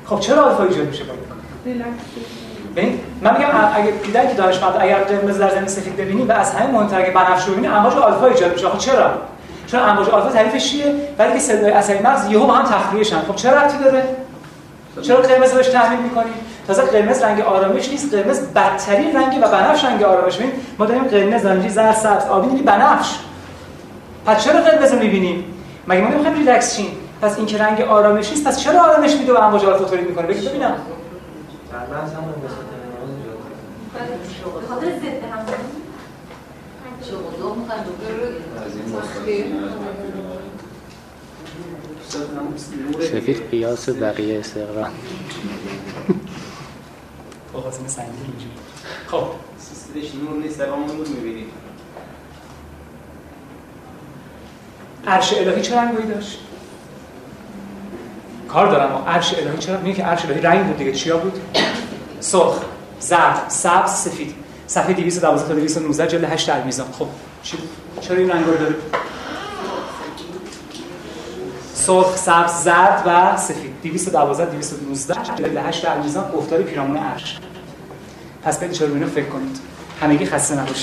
خب چرا آلفا ایجاد میشه؟ باید ببین من میگم اگه دیدن که دانشمند اگر قرمز در زمین سفید ببینی و از همین مهمتر اگه بنفش ببینی امواج آلفا ایجاد میشه. خب چرا؟ چون امواج آلفا تعریفش چیه؟ ولی که صدای عصبی مغز یهو با هم تخلیه شن خب چرا ربطی داره؟ چرا قرمز رو بهش تحمیل می‌کنی؟ تازه قرمز رنگ آرامش نیست. قرمز بدترین رنگ و بنفش رنگ آرامش. ببین ما داریم قرمز نارنجی زرد سبز آبی نیلی بنفش. پس چرا قرمز رو می‌بینیم مگه ما نمی‌خوایم ریلکس شیم؟ پس این که رنگ آرامش نیست پس چرا آرامش میده و امواج آلفا تولید می‌کنه؟ بگید ببینم. خاطر ضد هم سفید قیاس بقیه استقرار بخاطر سنگین اینجوری. خب. سیستش نور نیست در نور می‌بینید عرش الهی چه رنگی داشت؟ کار دارم عرش الهی چرا میگه که عرش الهی رنگ بود دیگه. چیا بود؟ سرخ. زرد سبز سفید. صفحه 212 تا 219 جلد 8 المیزان خب چی؟ بود چرا این رنگا رو داره سرخ سبز زرد و سفید. 212 219 جلد 8 المیزان گفتار پیرامون عرش. پس برید چرا اینو فکر کنید. همگی خسته نباشید.